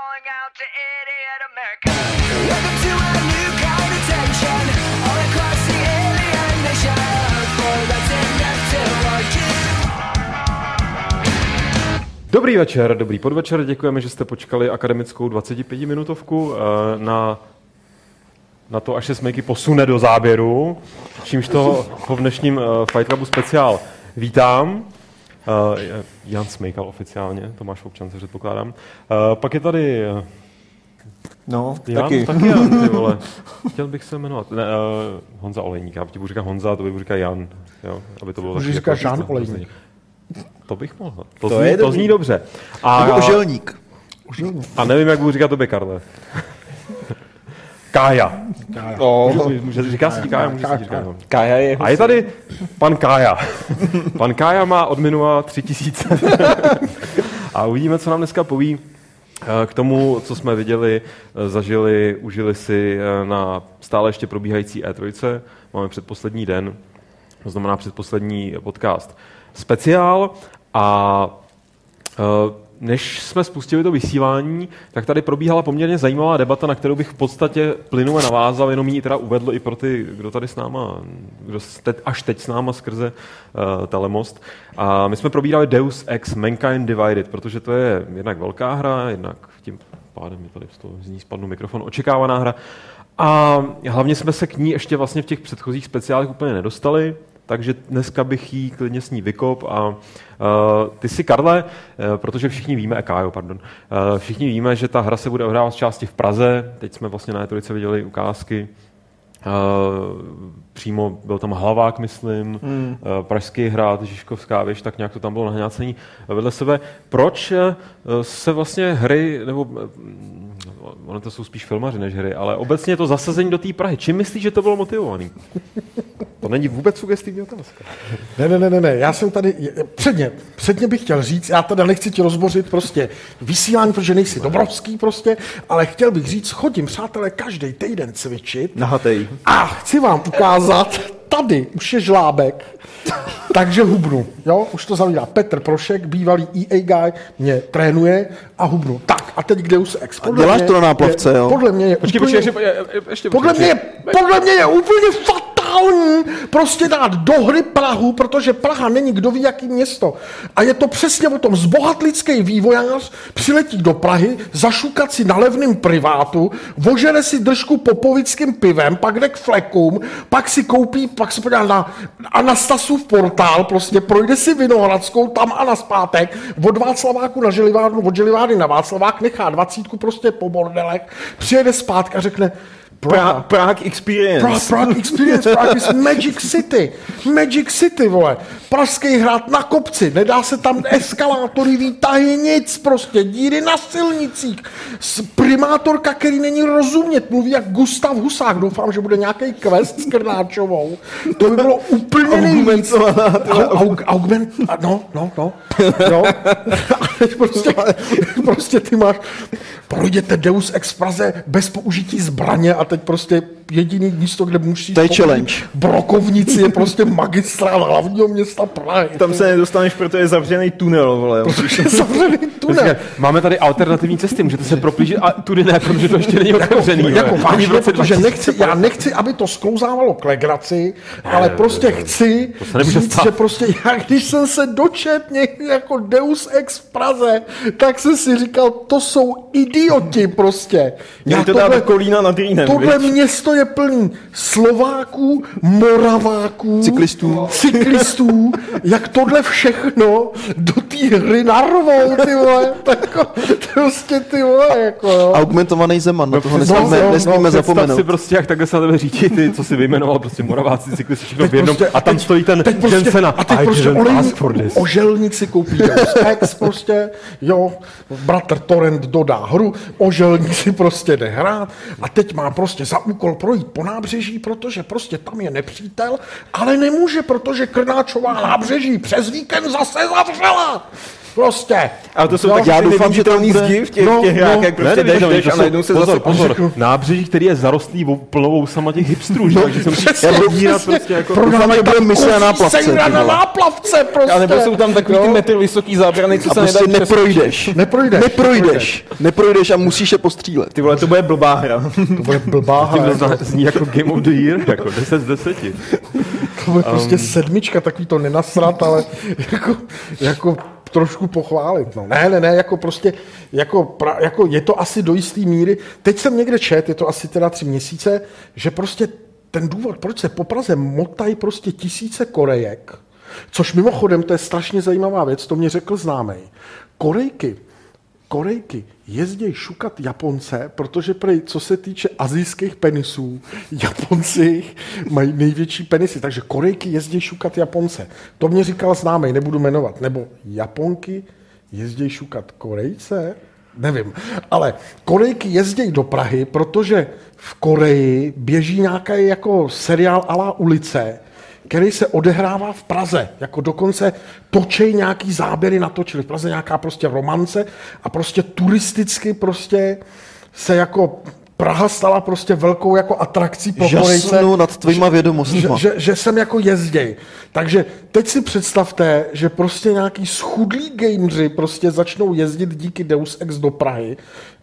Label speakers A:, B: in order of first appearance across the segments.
A: going out to idiot America. Welcome to a new kind of tension all across the alien nation. For that's enough to argue.
B: Dobrý večer, dobrý podvečer, děkujeme, že jste počkali akademickou 25-minutovku eh, na, na to, až se Smejky posune do záběru, čímž to po dnešním eh, Fight Clubu speciál vítám. Eh, Jan Smejkal oficiálně, Tomáš Občance předpokládám. Pak je tady
C: No,
B: Jan,
C: taky.
B: taky Jan, ty vole. Chtěl bych se jmenovat. Ne, uh, Honza Olejník, já ti budu říkat Honza, to bych říkat Jan, jo, aby to bylo taky
D: říkat
B: jako-
D: Olejník.
B: To bych mohl. To,
C: To
B: zní,
C: je
B: to zní dobře. A,
C: Nebo oželník.
B: a nevím, jak budu říkat tobě, Karle. Kája.
C: No,
B: Může, říká se Kája, může se říkat. no.
C: Kaja je
B: A je tady pan Kája. Pan Kája má od minula tři tisíce. A uvidíme, co nám dneska poví eh, k tomu, co jsme viděli, eh, zažili, užili si eh, na stále ještě probíhající E3. Máme předposlední den, to znamená předposlední podcast speciál a eh, než jsme spustili to vysílání, tak tady probíhala poměrně zajímavá debata, na kterou bych v podstatě plynule navázal, jenom ji teda uvedl i pro ty, kdo tady s náma, kdo jste až teď s náma skrze uh, telemost. A my jsme probírali Deus Ex Mankind Divided, protože to je jednak velká hra, jednak tím pádem mi tady z ní spadl mikrofon, očekávaná hra. A hlavně jsme se k ní ještě vlastně v těch předchozích speciálech úplně nedostali, takže dneska bych jí klidně s ní vykop a uh, ty si, Karle, uh, protože všichni víme, e, Kájo, pardon, uh, všichni víme, že ta hra se bude ohrávat z části v Praze, teď jsme vlastně na E3 viděli ukázky, Uh, přímo byl tam hlavák, myslím, hmm. uh, pražský hrad, Žižkovská věž, tak nějak to tam bylo nahňácení vedle sebe. Proč uh, se vlastně hry, nebo uh, ono to jsou spíš filmaři než hry, ale obecně to zasazení do té Prahy, čím myslíš, že to bylo motivovaný? Není vůbec sugestivní otázka.
D: Ne, ne, ne, ne, ne, já jsem tady, předně, předně bych chtěl říct, já teda nechci ti rozbořit prostě vysílání, protože nejsi Dobrovský prostě, ale chtěl bych říct, chodím, přátelé, každý týden cvičit
C: nahatej.
D: a chci vám ukázat, tady už je žlábek, takže hubnu, jo, už to zavídá. Petr Prošek, bývalý EA guy, mě trénuje a hubnu. Tak, a teď kde už ex. Podle
C: děláš
D: mě
C: to na náplavce,
D: je,
C: jo?
D: Podle mě je
B: Počkej,
D: úplně-
B: počkej, ještě, je- ještě
D: podle mě, podle mě je úplně fatální prostě dát do hry Prahu, protože Praha není kdo ví jaký město. A je to přesně o tom. Zbohatlický vývojář přiletí do Prahy, zašukat si na levným privátu, vožere si držku popovickým pivem, pak jde k flekům, pak si koupí, pak se podívá na Anastasův portál, prostě projde si Vinohradskou tam a naspátek, od Václaváku na Želivárnu, od Želivárny na Václavák, nechá dvacítku prostě po bordelech, přijede zpátky a řekne, Praha,
C: Prague Experience.
D: Prague, Prague Experience, Prague is Magic City. Magic City, vole. Pražský hrad na kopci, nedá se tam eskalátory, výtahy, nic prostě, díry na silnicích. S- Primátorka, který není rozumět, mluví jak Gustav Husák, doufám, že bude nějaký quest s Krnáčovou. To by bylo úplně nejvíc. Au- au- Augment, no, no, no. no. Prostě, prostě ty máš, projděte Deus Ex Praze bez použití zbraně a teď prostě jediný místo, kde musíš
C: To je challenge.
D: Brokovnici je prostě magistrát hlavního města Prahy.
E: Tam se nedostaneš, protože je zavřený tunel, vole.
D: je zavřený tunel.
B: Máme tady alternativní cesty, můžete se proplížit a tudy ne, protože to ještě není otevřený.
D: Jako, jako
B: vole. Ani v
D: vážně,
B: roce
D: protože
B: 2000.
D: nechci, já nechci, aby to sklouzávalo k legraci, ale prostě chci říct,
B: stát.
D: že prostě já, když jsem se dočet někdy jako Deus Ex v Praze, tak jsem si říkal, to jsou idioti prostě.
E: Měli to dát do Kolína nad Rýnem,
D: tohle
E: viď?
D: město je plný Slováků, Moraváků,
C: Cyklistů.
D: cyklistů, jak tohle všechno do té hry narvou, ty vole, tak prostě ty vole, jako jo.
C: Augmentovaný Zeman, na toho
D: no,
C: nesmíme,
D: no, no,
C: nesmíme
B: Představ
C: zapomenout.
B: si prostě, jak takhle se na tebe řídí ty, co si vyjmenoval, prostě moraváci, cyklisti, všechno v jednom.
D: prostě-
B: a tam
D: teď-
B: stojí ten
D: teď prostě,
B: Jensena.
D: a teď prostě
B: didn't
D: olejní,
B: ask for this.
D: oželníci koupí Ex prostě, jo, bratr Torrent dodá hru, oželník si prostě jde hrát a teď má prostě za úkol projít po nábřeží, protože prostě tam je nepřítel, ale nemůže, protože Krnáčová nábřeží přes víkend zase zavřela. Prostě.
E: Ale to jsou
D: Jo,
E: taky
C: já doufám, že tam
E: zdi v těch,
D: No,
E: těch
D: no.
E: jak prostě
B: Ne,
E: jdeš, jdeš a najednou se
B: pozor,
E: zase
B: pozor,
E: řeknu-
B: nábřeží, který je zarostlý vo- plnou vousama těch hipstrů, že? takže jsem
D: přesně,
B: musel dírat prostě jako...
C: Doufám, že bude mise na náplavce.
D: na náplavce prostě.
E: A nebo jsou tam takový ty
D: Jo.
E: metr vysoký zábrany, co se
C: prostě
E: nedají přes...
C: neprojdeš.
D: Neprojdeš.
C: Neprojdeš. Neprojdeš a musíš je postřílet.
E: Ty vole, to bude blbá hra.
D: To bude blbá hra.
B: to zní jako Game of the Year, jako 10 z 10.
D: To bude prostě sedmička, takový to nenasrat, ale jako, jako trošku pochválit. No. Ne, ne, ne, jako prostě, jako, pra, jako je to asi do jisté míry. Teď jsem někde čet, je to asi teda tři měsíce, že prostě ten důvod, proč se po Praze motají prostě tisíce Korejek, což mimochodem, to je strašně zajímavá věc, to mě řekl známý. Korejky, Korejky jezdí šukat Japonce, protože prej, co se týče azijských penisů, Japonci mají největší penisy, takže Korejky jezdí šukat Japonce. To mě říkal známý, nebudu jmenovat. Nebo Japonky jezdí šukat Korejce? Nevím. Ale Korejky jezdí do Prahy, protože v Koreji běží nějaký jako seriál Alá ulice, který se odehrává v Praze. Jako dokonce točej nějaký záběry natočili. V Praze nějaká prostě romance a prostě turisticky prostě se jako Praha stala prostě velkou jako atrakcí pro Korejce.
C: Nad tvýma
D: že,
C: vědomostma.
D: že, že sem jako jezděj. Takže teď si představte, že prostě nějaký schudlí gameři prostě začnou jezdit díky Deus Ex do Prahy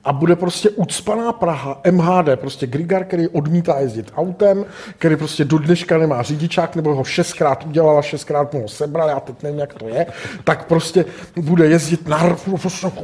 D: a bude prostě ucpaná Praha, MHD, prostě Grigar, který odmítá jezdit autem, který prostě do dneška nemá řidičák, nebo ho šestkrát udělala, šestkrát mu ho sebral, já teď nevím, jak to je, tak prostě bude jezdit na rfu, prostě jako,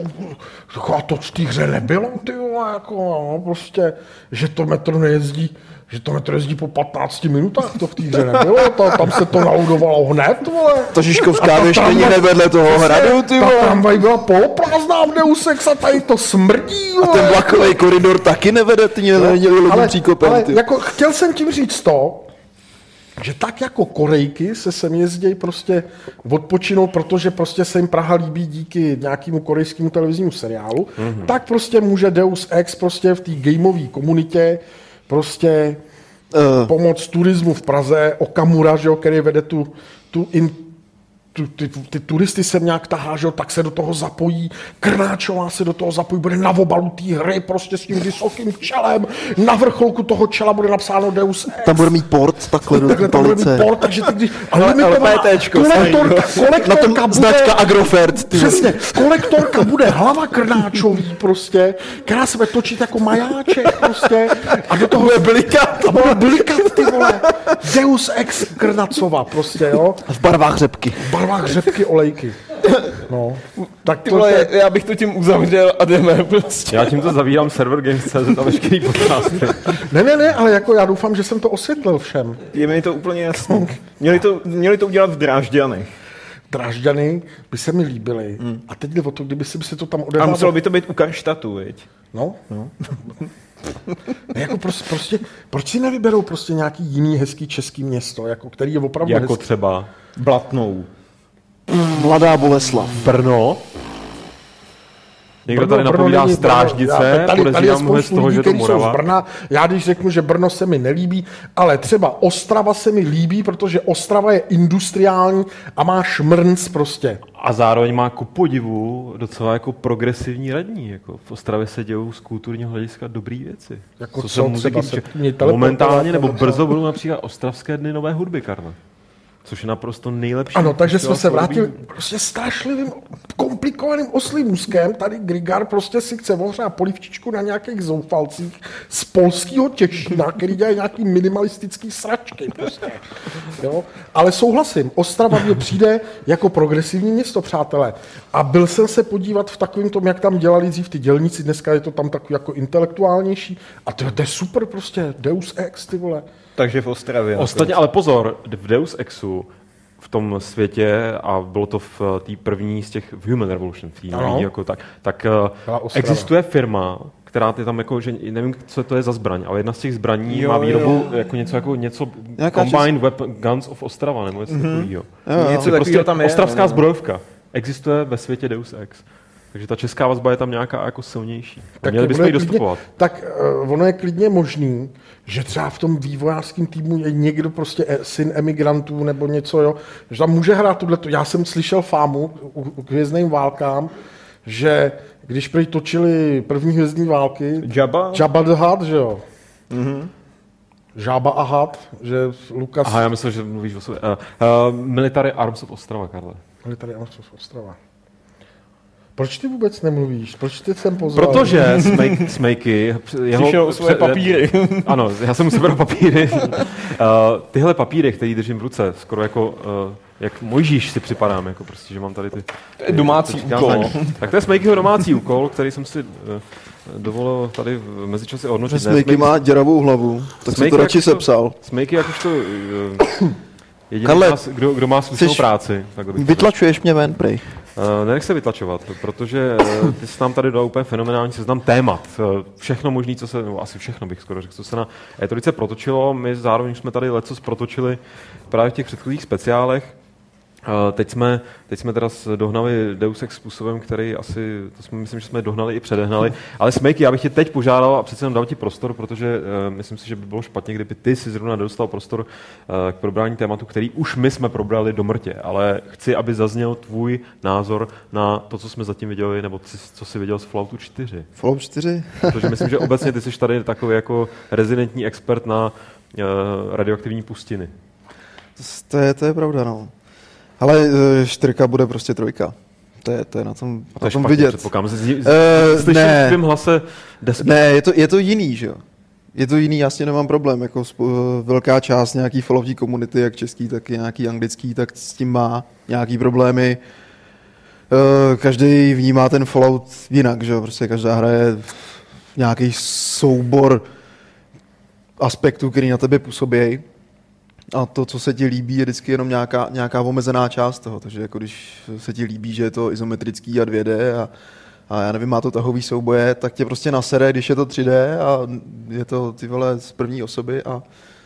D: jako, to v té hře nebylo, ty jako, no, prostě, že to metro nejezdí, že to metro jezdí po 15 minutách, to v té hře nebylo, to, tam se to naudovalo hned, vole.
C: Ta Žižkovská
D: ta
C: věž není nevedle toho hradu, ty
D: Ta
C: vole.
D: tramvaj byla poloprázdná v Deus Ex a tady to smrdí,
C: A ten vlakový koridor taky nevede, ty
D: No,
C: není levým
D: ale,
C: příkopem,
D: ale
C: ty.
D: jako chtěl jsem tím říct to, že tak jako Korejky se sem jezdí prostě odpočinout, protože prostě se jim Praha líbí díky nějakému korejskému televiznímu seriálu, mm-hmm. tak prostě může Deus Ex prostě v té gameové komunitě prostě
C: Eh.
D: pomoc turismu v Praze, Okamura, že jo, který vede tu, tu in, tu, ty, ty turisty sem nějak tahá, že jo, tak se do toho zapojí, Krnáčová se do toho zapojí, bude na obalu té hry prostě s tím vysokým čelem, na vrcholku toho čela bude napsáno Deus Ex.
C: Tam bude mít port takhle do
D: Takhle tam bude mít port, takže ty, když...
E: Ale- ale PTčko,
D: kolektorka,
C: Na tom
D: kolektorka bude...
C: značka Agrofert, ty.
D: Přesně, kolektorka bude hlava krnáčový prostě, která se bude točit jako majáček prostě a do toho bude blikat, a bude blikat ty vole. Deus ex krnacova prostě, jo.
C: V barvách řepky.
D: V barvách řepky olejky. No, tak
E: Ty
D: to,
E: vole,
D: je,
E: já bych to tím uzavřel a jdeme prostě.
B: Já tímto zavírám server Games.cz a veškerý podcasty.
D: ne, ne, ne, ale jako já doufám, že jsem to osvětlil všem.
E: Je mi to úplně jasný. Měli to, měli to udělat v Drážďanech.
D: Drážďany by se mi líbily. A teď jde o to, kdyby si se to tam
E: A
D: odehrávalo.
E: muselo by to být u Karštatu, viď?
D: No. no. ne, jako prostě, prostě, proč si nevyberou prostě nějaký jiný hezký český město, jako, který je opravdu
B: Jako
D: hezký?
B: třeba
E: Blatnou.
C: Mladá Boleslav.
B: Brno. Někdo tady
D: Brno
B: napovídá
D: není-
B: strážnice,
D: Já- tady, tady je
B: z
D: spoustu
B: toho,
D: lidí,
B: že to
D: jsou z. Brna. Já když řeknu, že Brno se mi nelíbí, ale třeba Ostrava se mi líbí, protože Ostrava je industriální a má šmrnc prostě.
B: A zároveň má ku podivu docela jako progresivní radní. Jako v Ostravě se dějou z kulturního hlediska dobré věci.
D: Jako
B: co
D: co,
B: se muziky
D: třeba se
B: Momentálně nebo brzo budou například Ostravské dny nové hudby, Karla. Což je naprosto nejlepší.
D: Ano, takže jsme se vrátili prostě strašlivým, komplikovaným oslým úzkem. Tady Grigar prostě si chce ohřát polivčičku na nějakých zoufalcích z polského Těšína, který dělají nějaký minimalistický sračky. Prostě. Jo? Ale souhlasím, Ostrava mě přijde jako progresivní město, přátelé. A byl jsem se podívat v takovém tom, jak tam dělali dřív ty dělníci, dneska je to tam takový jako intelektuálnější. A to, to je super prostě, Deus Ex, ty vole.
E: Takže v Ostravě.
B: Ostatně, ale pozor, v Deus Exu v tom světě, a bylo to v té první z těch v Human Revolution, v nový jako tak, tak
D: Ostrava.
B: existuje firma, která ty tam jako, že nevím, co to je za zbraň, ale jedna z těch zbraní
E: Jo,
B: má výrobu
E: jo.
B: jako něco jako něco
C: Nějaká
B: Combined Weapon Guns of Ostrava, nebo něco mm-hmm. takového.
E: Něco takového tam je.
B: Ostravská
E: no.
B: zbrojovka. Existuje ve světě Deus Ex. Takže ta česká vazba je tam nějaká jako silnější.
D: Tak
B: měli bychom ji dostupovat.
D: Klidně, tak uh, ono je klidně možný, že třeba v tom vývojářském týmu je někdo prostě e, syn emigrantů nebo něco, jo, že tam může hrát tuhle. Já jsem slyšel fámu u, u k hvězdným válkám, že když prý točili první hvězdní války,
E: Jabba?
D: Jabba the Hutt, že jo? Mm-hmm. Žába a Hutt, že Lukas...
B: Aha, já myslím, že mluvíš o sobě. Uh, uh, Military Arms of Ostrava, Karle.
D: Tady ano, z Ostrava. Proč ty vůbec nemluvíš? Proč ty jsem pozval?
B: Protože Smake, Smakey, jeho...
E: Přišel o svoje papíry.
B: Ano, já jsem mu sebral papíry. uh, tyhle papíry, které držím v ruce, skoro jako, uh, jak Mojžíš si připadám, jako prostě, že mám tady ty...
E: je domácí
B: ty
E: úkol.
B: Tak to je Smakeyho domácí úkol, který jsem si uh, dovolil tady v mezičase hodnotit.
C: Že
B: Ne,
C: Smejky
B: Smake-
C: má děravou hlavu, tak si
B: Smejky
C: to radši
B: to-
C: sepsal.
B: Smakey jakožto uh, jediný,
C: Karle,
B: nás, kdo, kdo má slušnou
C: chceš-
B: práci. Tak to
C: Vytlačuješ mě ven, prej.
B: Nenech se vytlačovat, protože uh, ty jsi nám tady dal úplně fenomenální seznam témat. Uh, všechno možné, co se, no asi všechno bych skoro řekl, co se na E3 protočilo. My zároveň jsme tady leco protočili právě v těch předchozích speciálech. Teď, jsme, teď jsme teda s- dohnali Deus Ex způsobem, který asi, to jsme, myslím, že jsme dohnali i předehnali. Ale Smejky, já bych tě teď požádal a přece jenom dal ti prostor, protože uh, myslím si, že by bylo špatně, kdyby ty si zrovna dostal prostor uh, k probrání tématu, který už my jsme probrali do mrtě. Ale chci, aby zazněl tvůj názor na to, co jsme zatím viděli, nebo co, co jsi viděl z Falloutu 4.
C: Fallout 4?
B: Protože myslím, že obecně ty jsi tady takový jako rezidentní expert na uh, radioaktivní pustiny.
C: To je, to je pravda, no. Ale eh, čtyřka bude prostě trojka. To je, to je na tom,
B: A to
C: na tom
B: špatně,
C: vidět.
B: předpokládám. Jsi-
C: Eh,
B: Slyším
C: ne.
B: v tvém hlase desp-
C: Ne, je to, je to jiný, že jo. Je to jiný, já s tím nemám problém. Jako spo, velká část nějaký falloutí komunity, jak český, tak i nějaký anglický, tak s tím má nějaký problémy. Eh, Každý vnímá ten Fallout jinak, že jo. Prostě každá hra je nějaký soubor aspektů, který na tebe působí. A to, co se ti líbí, je vždycky jenom nějaká, nějaká omezená část toho. Takže jako když se ti líbí, že je to izometrický a 2D a, a já nevím, má to tahový souboje, tak tě prostě nasere, když je to 3D a je to ty vole z první osoby a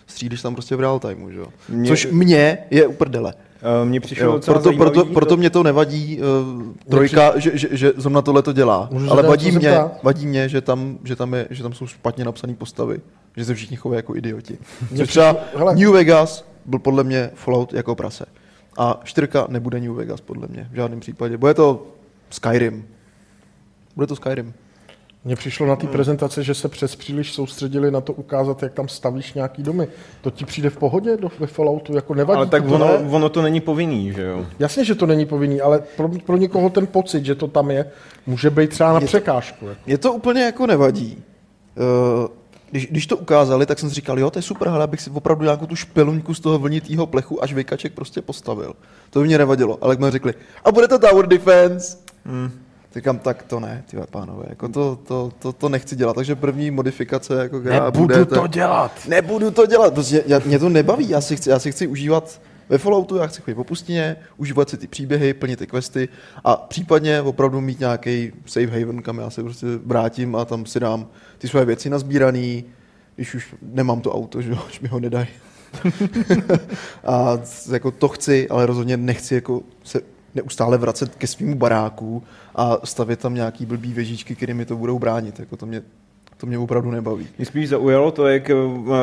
C: střídeš tam prostě v real timeu, že jo.
E: Mě-
C: Což mě je uprdele.
E: Eh, Mně přišlo
C: Jo, proto, proto,
E: zajímavý
C: proto mě to nevadí uh, trojka, že, že, že zrovna tohle to dělá.
D: Můžu
C: Ale vadí mě, vadí mě, že tam, že, tam je, že tam jsou špatně napsané postavy. Že se všichni chovají jako idioti. Což třeba
D: hele.
C: New Vegas byl podle mě Fallout jako prase. A čtyřka nebude New Vegas podle mě v žádném případě. Bude to Skyrim. Bude to Skyrim.
D: Mně přišlo na té prezentaci, že se přes příliš soustředili na to ukázat, jak tam stavíš nějaký domy. To ti přijde v pohodě do, ve Falloutu? Jako nevadí
E: Ale tak
D: to,
E: ono,
D: ne?
E: ono to není povinný, že jo?
D: Jasně, že to není povinný, ale pro, pro někoho ten pocit, že to tam je, může být třeba na překážku. Jako.
C: Mě to úplně jako nevadí. Uh, když, když to ukázali, tak jsem si říkal, jo, to je super, ale abych si opravdu nějakou tu špeluňku z toho vlnitýho plechu až vykaček prostě postavil. To by mě nevadilo, ale jak mi řekli, a bude to tower defense. Hmm. Říkám, tak to ne, ty pánové, jako to, to, to, to, nechci dělat. Takže první modifikace, jako která bude,
B: dělat.
C: Nebudu to dělat, protože já, mě to nebaví, já si chci, já si chci užívat ve Falloutu, já chci chodit po pustině, užívat si ty příběhy, plnit ty questy a případně opravdu mít nějaký safe haven, kam já se prostě vrátím a tam si dám ty své věci nazbíraný, když už nemám to auto, že už mi ho nedají. a jako to chci, ale rozhodně nechci jako se neustále vracet ke svýmu baráku a stavět tam nějaký blbý věžičky, které mi to budou bránit. Jako to mě, to mě opravdu nebaví.
E: Mě spíš zaujalo to, jak uh,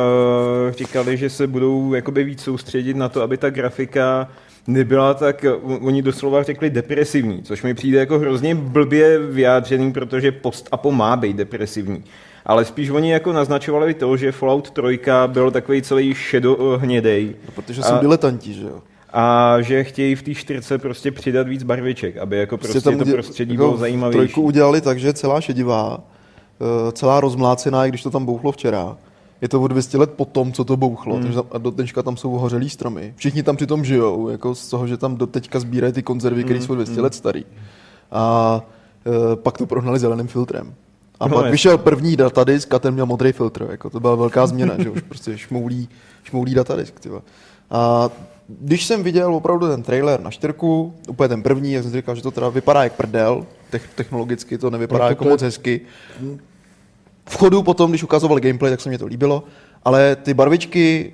E: říkali, že se budou jakoby víc soustředit na to, aby ta grafika nebyla tak, uh, oni doslova řekli depresivní, což mi přijde jako hrozně blbě vyjádřený, protože post-apo má být depresivní. Ale spíš oni jako naznačovali to, že Fallout 3 byl takový celý šedohnědej.
C: No, protože jsou diletanti, že jo.
E: A že chtějí v té čtyřce prostě přidat víc barviček, aby jako prostě, to
C: uděl-
E: prostředí
C: jako
E: bylo zajímavější.
C: Trojku udělali tak, že je celá šedivá, eh, celá rozmlácená, i když to tam bouchlo včera. Je to o 200 let po tom, co to bouchlo, hmm. takže tam, a do dneška tam jsou hořelý stromy. Všichni tam přitom žijou, jako z toho, že tam do teďka sbírají ty konzervy, které jsou 200 let starý. A e, pak to prohnali zeleným filtrem. A
E: No,
C: pak
E: jasně.
C: vyšel první datadisk a ten měl modrý filtr. Jako to byla velká změna, že už prostě šmoulí, šmoulí datadisk. Tyva. A když jsem viděl opravdu ten trailer na čtyřku, úplně ten první, jak jsem si říkal, že to teda vypadá jak prdel, Tech, technologicky to nevypadá
D: Proto
C: jako
D: to je-
C: moc hezky. V chodu potom, když ukazovali gameplay, tak se mě to líbilo, ale ty barvičky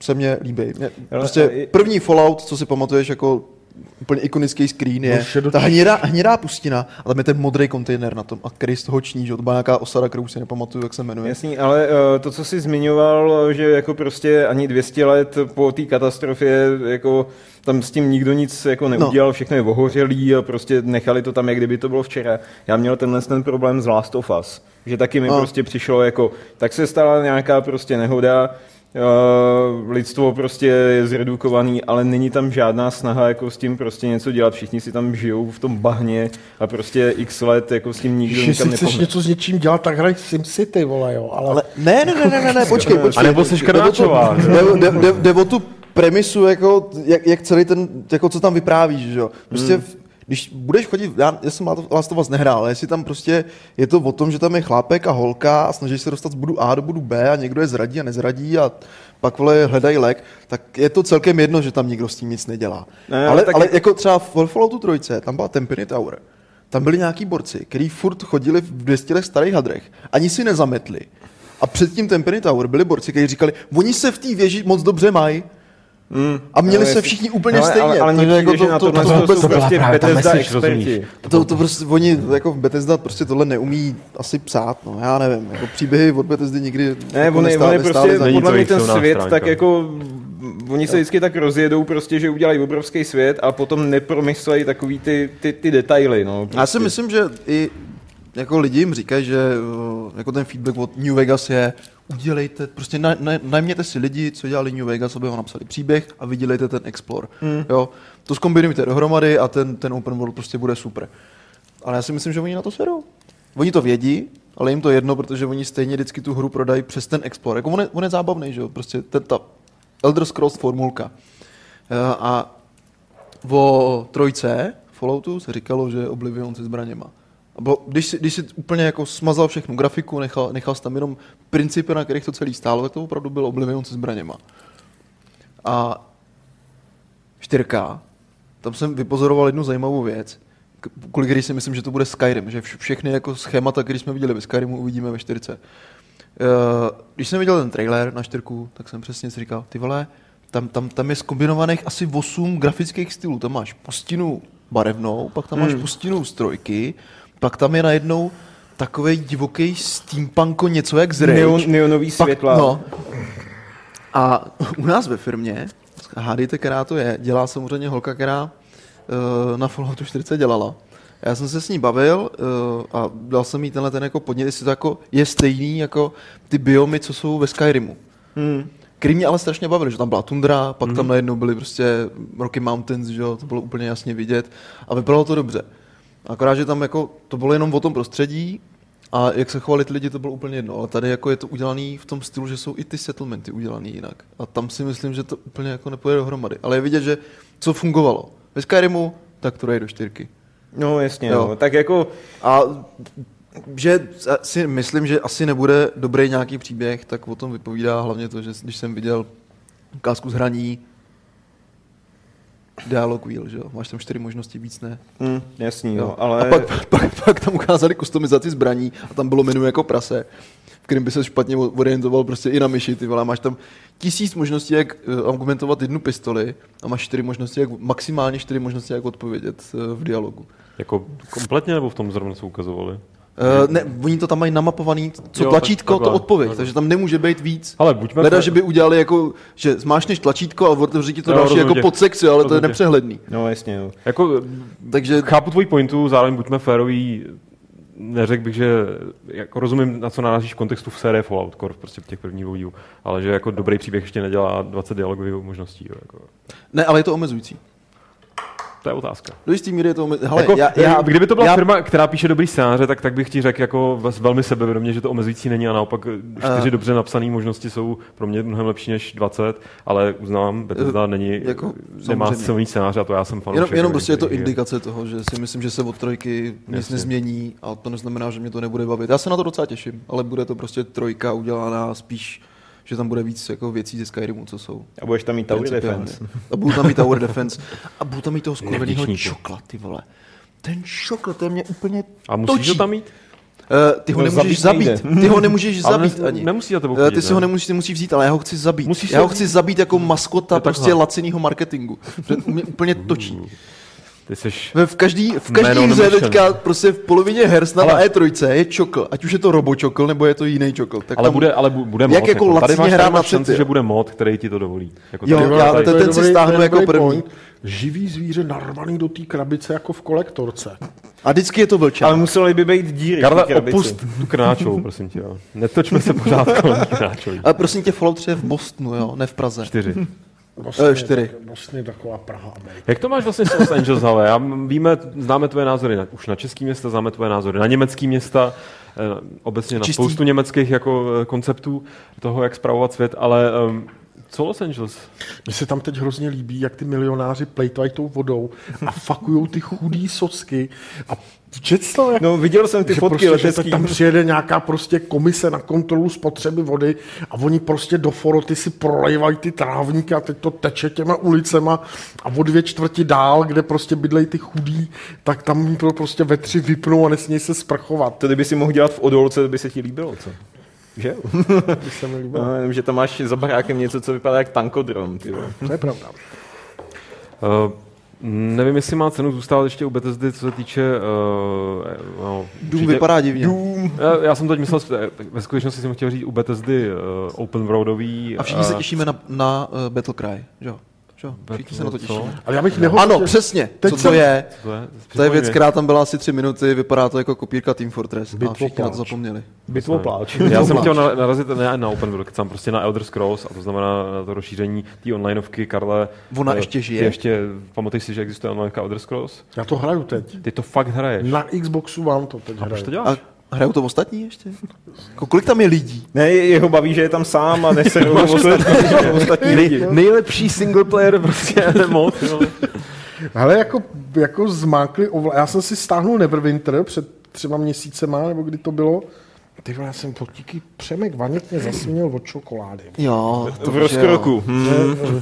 C: se mně líbí. Mě, prostě první Fallout, co si pamatuješ jako úplně ikonický screen je
D: No,
C: ta hnědá, hnědá pustina a tam je ten modrý kontejner na tom, a který z toho ční, že to byla nějaká osada, kterou si nepamatuju, jak se jmenuje.
E: Jasný, ale eh, to, co jsi zmiňoval, že jako prostě ani 200 let po té katastrofě, jako tam s tím nikdo nic jako neudělal, všechno je ohořelý a prostě nechali to tam, jak kdyby to bylo včera. Já měl tenhle ten problém z Last of Us, že taky mi
C: No.
E: prostě přišlo jako, tak se stala nějaká prostě nehoda, lidstvo prostě je zredukovaný, ale není tam žádná snaha jako s tím prostě něco dělat. Všichni si tam žijou v tom bahně a prostě x let jako s tím nikdo
D: Že
E: nikam
D: si chceš něco s něčím dělat, tak hraj SimCity, vole, jo. Ale,
C: Ale ne, ne, ne, ne, ne, ne počkej, počkej.
B: A nebo jsi Krnáčová,
C: jde o tu premisu, jako, jak, jak celý ten, jako co tam vyprávíš, že jo. Prostě
B: Hmm.
C: Když budeš chodit, já, já jsem Last of Us nehrál, ale jestli tam prostě je to o tom, že tam je chlápek a holka a snaží se dostat z bodu A do bodu B a někdo je zradí a nezradí a pak vole hledají lek, tak je to celkem jedno, že tam nikdo s tím nic nedělá.
E: Ne,
C: ale,
E: ale
C: ale, ale jako třeba v Falloutu trojce, tam byla Tempiny Tower. Tam byli nějaký borci, kteří furt chodili v 200 let starých hadrech. Ani si nezametli. A před tím Tempiny Tower byli borci, kteří říkali, oni se v té věži moc dobře mají.
E: Mm,
C: A měli
E: ale
C: se
E: jestli-
C: všichni úplně
E: ale,
C: stejně.
E: Ale, ale mně
C: jako
E: přijde, že na
C: to-
E: to,
C: to-
E: to,
C: to
E: to,
C: vůbec
E: jsou
C: to
E: prostě Bethesda experti.
C: To, to prostě, oni jako Bethesda prostě tohle neumí asi psát, no já nevím, jako příběhy od Bethesdy nikdy
E: Ne,
C: jako
E: oni, prostě, podle mě ten svět,
B: stránka.
E: tak jako, oni se vždycky tak rozjedou prostě, že udělají obrovský svět a potom nepromyslejí takový ty, ty, ty detaily, no. Prostě.
C: Já si myslím, že i jako lidi jim říkají, že jako ten feedback od New Vegas je udělejte, prostě na, na, najměte si lidi, co dělali New Vegas, aby ho napsali příběh a vydělejte ten Explore. Mm. Jo? To zkombinujte dohromady a ten, ten open world prostě bude super. Ale já si myslím, že oni na to sedou. Oni to vědí, ale jim to jedno, protože oni stejně vždycky tu hru prodají přes ten Explorer. Jako on, je, on je zábavný, že jo? Prostě ten, ta Elder Scrolls formulka. Eh, A o trojce Falloutu se říkalo, že Oblivion se zbraněma. A bylo, když, si, když si úplně jako smazal všechnu grafiku, nechal, nechal jsi tam jenom principy, na kterých to celý stálo, tak to opravdu byl Oblivion se zbraněma. A 4K, tam jsem vypozoroval jednu zajímavou věc, kvůli který si myslím, že to bude Skyrim, že vš- všechny jako schémata, které jsme viděli ve Skyrimu, uvidíme ve 4. Když jsem viděl ten trailer na 4, tak jsem přesně si říkal, ty vole, tam, tam, tam je skombinovaných asi 8 grafických stylů. Tam máš pustinu barevnou, pak tam máš
E: Hmm.
C: pustinu z trojky, pak tam je najednou takový divoký steampunko, něco jak z Rage.
E: Neon, neonový
C: Pak-
E: světla.
C: No. A u nás ve firmě, hádejte, která to je, dělá samozřejmě holka, která uh, na Falloutu 40 dělala. Já jsem se s ní bavil uh, a dal jsem jí tenhle ten jako podnět, jestli to jako je stejný jako ty biomy, co jsou ve Skyrimu.
E: Hmm.
C: Který mě ale strašně bavil, že tam byla tundra, pak tam najednou byly prostě Rocky Mountains, že jo, to bylo úplně jasně vidět a vypadalo to dobře. Akorát, že tam jako, to bylo jenom o tom prostředí a jak se chovali ty lidi, to bylo úplně jedno, ale tady jako je to udělané v tom stylu, že jsou i ty settlementy udělané jinak. A tam si myslím, že to úplně jako nepojede dohromady. Ale je vidět, že co fungovalo. Ve Skyrimu, tak to jde do čtyřky.
E: No jasně,
C: Jo.
E: no. tak jako
C: A že si myslím, že asi nebude dobrý nějaký příběh, tak o tom vypovídá hlavně to, že když jsem viděl ukázku z hraní, dialog wheel, že jo? Máš tam čtyři možnosti, víc ne.
E: hm, jasný,
C: Jo.
E: no, ale
C: A pak, pak, pak, tam ukázali kustomizaci zbraní a tam bylo menu jako prase, v kterém by se špatně orientoval prostě i na myši, ty vole. Máš tam tisíc možností, jak eh, argumentovat jednu pistoli a máš čtyři možnosti, jak, maximálně čtyři možnosti, jak odpovědět eh, v dialogu.
B: Jako kompletně nebo v tom zrovna co ukazovali?
C: Uh, ne, oni to tam mají namapovaný, co
B: Jo,
C: tlačítko,
B: tak-
C: to odpověď,
B: takhle.
C: takže tam nemůže být víc.
B: Ale buďme
C: Leda,
B: fe-
C: že by udělali jako, že zmášneš tlačítko a otevří ti to
B: Jo,
C: další
B: rozumím
C: jako
B: tě.
C: podsekci, ale to je nepřehledný.
E: no jasně, no.
B: Jako,
C: Takže
B: chápu tvoji pointu, zároveň buďme féroví, neřekl bych, že jako rozumím, na co narážíš v kontextu v sérii Fallout Core, prostě v těch prvních dvou ale že jako dobrý příběh ještě nedělá 20 dialogových možností. Jo, jako.
C: ne, ale je to omezující.
B: To je otázka.
C: Do jistý míry je to. Hele,
B: jako,
C: já, já,
B: kdyby to byla
C: já,
B: firma, která píše dobrý scénáře, tak, tak bych ti řekl jako velmi sebevědomě, že to omezující není a naopak čtyři
C: Eh.
B: dobře napsané možnosti jsou pro mě mnohem lepší než 20, ale uznávám, Bethesda není,
C: jako,
B: nemá
C: samozřejmě.
B: silný scénář a to já jsem fanoušek.
C: Jenom, jenom prostě je to indikace toho, že si myslím, že se od trojky nic
B: Jasně.
C: nezmění a to neznamená, že mě to nebude bavit. Já se na to docela těším, ale bude to prostě trojka udělaná spíš, že tam bude víc jako věcí ze Skyrimu, co jsou.
E: A budeš tam mít Tower. Defense.
C: A budu tam mít Tower Defense. A budu tam mít toho skurveného čokla, ty vole. Ten čokla, to je mě úplně
B: A musíš
C: točí.
B: to tam mít?
C: Uh, ty ho
E: No,
C: nemůžeš
E: zabít
C: zabít. Ty ho nemůžeš
B: Ale
C: zabít
B: ne-
C: ani.
B: nemusí za tebou chodit,
C: Ty si
B: ne?
C: ho nemusíš, ty musíš vzít, ale já ho chci zabít.
B: Musíš
C: já ho chci zabít jako maskota prostě
B: takhle.
C: lacinýho marketingu. Mě úplně točí.
B: Ty jsi...
C: Ve- V každý, v každý hře teďka prostě v polovině her snad
B: Ale-
C: na E3 je čokl. Ať už je to robočokl, nebo je to jiný čokl. Tak
B: Ale
C: tam-
B: bude, ale bu- bude
C: Jak
B: mod.
C: jako
B: Tady máš, tady
C: na
B: šanci, že bude mod, který ti to dovolí. Jako
C: Jo,
B: tady-
C: já-
B: tady-
C: to- ten si stáhnu jako první.
D: point. Živý zvíře narvaný do té krabice jako v kolektorce.
C: A vždycky je to vlčák.
E: Ale museli by být díry
B: Karle,
E: krabici.
B: opust tu krnáčovou, prosím tě. Jo. Netočme se pořád kolem krnáčový.
C: Ale prosím tě, Fallout 3 je v Bostonu, jo, ne v Praze.
B: Čtyři.
D: Vlastně,
C: Eh, čtyři.
D: tak- Vlastně taková Praha Amerika.
B: Jak to máš vlastně s Los Angeles, ale já víme, známe tvoje názory na, už na český města, známe tvoje názory na německý města, eh, obecně na
C: Čistý.
B: spoustu německých jako eh, konceptů toho, jak spravovat svět, ale um, co Los Angeles?
D: Mně se tam teď hrozně líbí, jak ty milionáři plejtvají tou vodou a fakujou ty chudý socky. A četl to, jak
E: No, viděl jsem ty
D: že
E: fotky
D: prostě, že
E: letecký.
D: tam přijede nějaká prostě komise na kontrolu spotřeby vody a oni prostě do foroty si prolejvají ty trávníky a teď to teče těma ulicema a o dvě čtvrti dál, kde prostě bydlejí ty chudí, tak tam to prostě ve tři vypnou a nesmějí se sprchovat.
E: To kdyby si mohl dělat v odolce, to by se ti líbilo, co? Že jo?
D: To se mi líbilo.
E: No, jenom, že tam máš za barákem něco, co vypadá jak tankodrom, ty.
D: To je pravda.
B: Uh, nevím, jestli má cenu zůstávat ještě u Bethesdy, co se týče... Uh, no,
C: Dům
B: určitě-
C: vypadá divně.
B: Já, já jsem teď myslel, ve skutečnosti jsem chtěl říct u Bethesdy uh, open roadový.
C: A všichni se
B: eh,
C: těšíme na, na uh, Battle Cry, že jo? Jo? Všichni se na to těšíme.
D: Ale já bych nehodnotil...
C: Ano, přesně.
D: Teď
C: Co to
D: jsem-
C: je?
B: To je,
C: To je věc, která tam byla asi tři minuty, vypadá to jako kopírka Team Fortress. A
D: Bitvo
C: všichni na to
D: pláč.
C: zapomněli.
E: Bitvo pláč.
B: Já jsem chtěl na- narazit ne na Open World, jsem prostě na Elder Scrolls, a to znamená na to rozšíření té onlineovky, Karle.
C: Ona
B: eh,
C: ještě žije?
B: Ty ještě, pamatuješ si, že existuje onlineovka Elder Scrolls?
D: Já to hraju teď.
B: Ty to fakt hraješ.
D: Na Xboxu vám to teď
B: A proč to
C: A
B: děláš?
C: Hrajou to ostatní ještě? Jako, kolik tam je lidí?
E: Ne, jeho baví, že je tam sám a neserou ostatní, ostatní lidi.
B: nejlepší single player prostě MMO.
D: Ale jako, jako zmákli, ovla... já jsem si stáhnul Neverwinter před třema měsícema, nebo kdy to bylo. Ty vole, já jsem to díky Přemek Vaněk mě zasvinil od čokolády.
C: Jo, to
E: V rozkroku. Hm.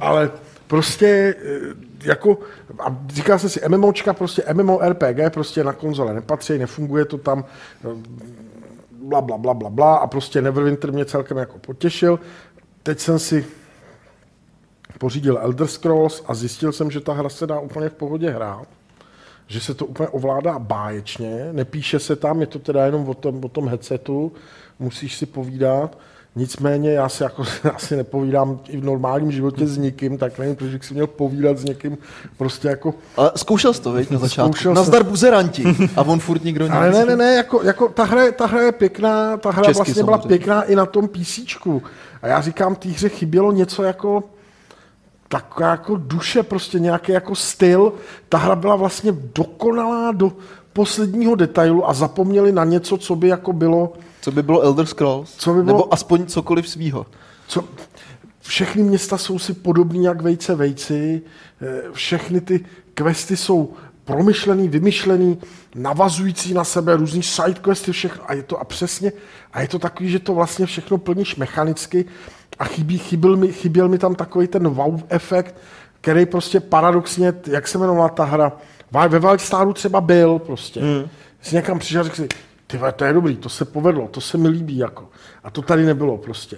D: Ale prostě eh, jako, a říká se si MMOčka, prostě MMORPG prostě na konzole nepatří, nefunguje to tam, eh, bla, bla, bla, bla, bla a prostě Neverwinter mě celkem jako potěšil. Teď jsem si pořídil Elder Scrolls a zjistil jsem, že ta hra se dá úplně v pohodě hrát že se to úplně ovládá báječně, nepíše se tam, je to teda jenom o tom, o tom headsetu, musíš si povídat, nicméně já si jako asi nepovídám i v normálním životě s nikým, tak nevím, proč bych si měl povídat s někým prostě jako
C: Ale zkoušel jsi to, viď, na začátku.
D: Zkoušel
C: Nazdar buzeranti. A on furt nikdo nic.
D: ale ne, ne, ne, jako, jako ta, hra, je- ta hra je pěkná, ta hra
C: Česky
D: vlastně byla
C: samozřejmě.
D: pěkná i na tom PCčku. A já říkám, té hře chybělo něco jako taková jako duše, prostě nějaký jako styl. Ta hra byla vlastně dokonalá do posledního detailu a zapomněli na něco, co by jako bylo,
C: Co by bylo Elder Scrolls?
D: Co by bylo-
C: Nebo aspoň cokoliv svýho.
D: co, všechny města jsou si podobný jak vejce vejci, eh, všechny ty questy jsou promyšlený, vymyšlený, navazující na sebe, různý sidequesty, všechno. A je to a přesně, a je to takový, že to vlastně všechno plníš mechanicky a chybí, chyběl, mi, chyběl mi tam takový ten wow efekt, který prostě paradoxně, jak se jmenovala ta hra, ve Wildstarru třeba byl prostě. Hmm. Jsi někam přišel a řekl si, ty to je dobrý, to se povedlo, to se mi líbí jako. A to tady nebylo prostě.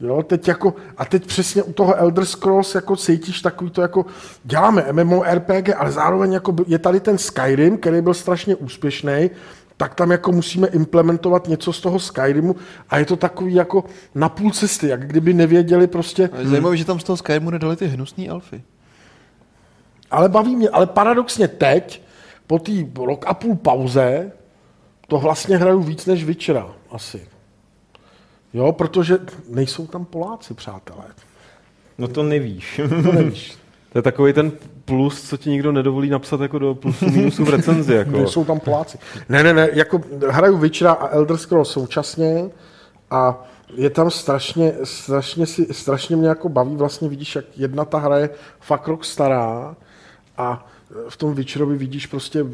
D: Jo, teď jako, a teď přesně u toho Elder Scrolls jako cítíš takový to jako, děláme MMORPG, ale zároveň jako je tady ten Skyrim, který byl strašně úspěšný, tak tam jako musíme implementovat něco z toho Skyrimu a je to takový jako na půl cesty, jak kdyby nevěděli prostě,
C: zajímavé, že tam z toho Skyrimu nedali ty hnusný elfy.
D: Ale baví mě, ale paradoxně teď, po té rok a půl pauze, to vlastně hraju víc než Witchera, asi. Jo, protože nejsou tam Poláci, přátelé.
E: No to nevíš.
D: To nevíš.
B: To je takový ten plus, co ti nikdo nedovolí napsat jako do plusu minusu v recenzi. Jako.
D: Nejsou tam Poláci. Ne, ne, ne, jako hraju Witchera a Elder Scrolls současně a je tam strašně, strašně, si, strašně mě jako baví, vlastně vidíš, jak jedna ta hra je fakt rok stará a v tom Witcherovi vidíš prostě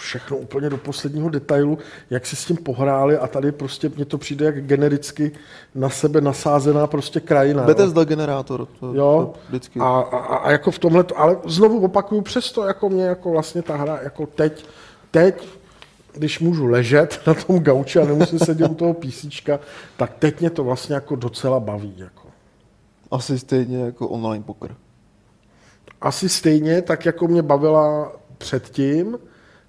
D: všechno úplně do posledního detailu, jak si s tím pohráli a tady prostě mně to přijde jak genericky na sebe nasázená prostě krajina. jo.
C: Bethesda generátor. To,
D: Jo,
C: to vždycky.
D: a, a, a jako v tomhle, ale znovu opakuju, přesto jako mě jako vlastně ta hra jako teď, teď když můžu ležet na tom gauči a nemusím sedět u toho písíčka, tak teď mě to vlastně jako docela baví. Jako.
C: Asi stejně jako online poker.
D: Asi stejně, tak jako mě bavila předtím,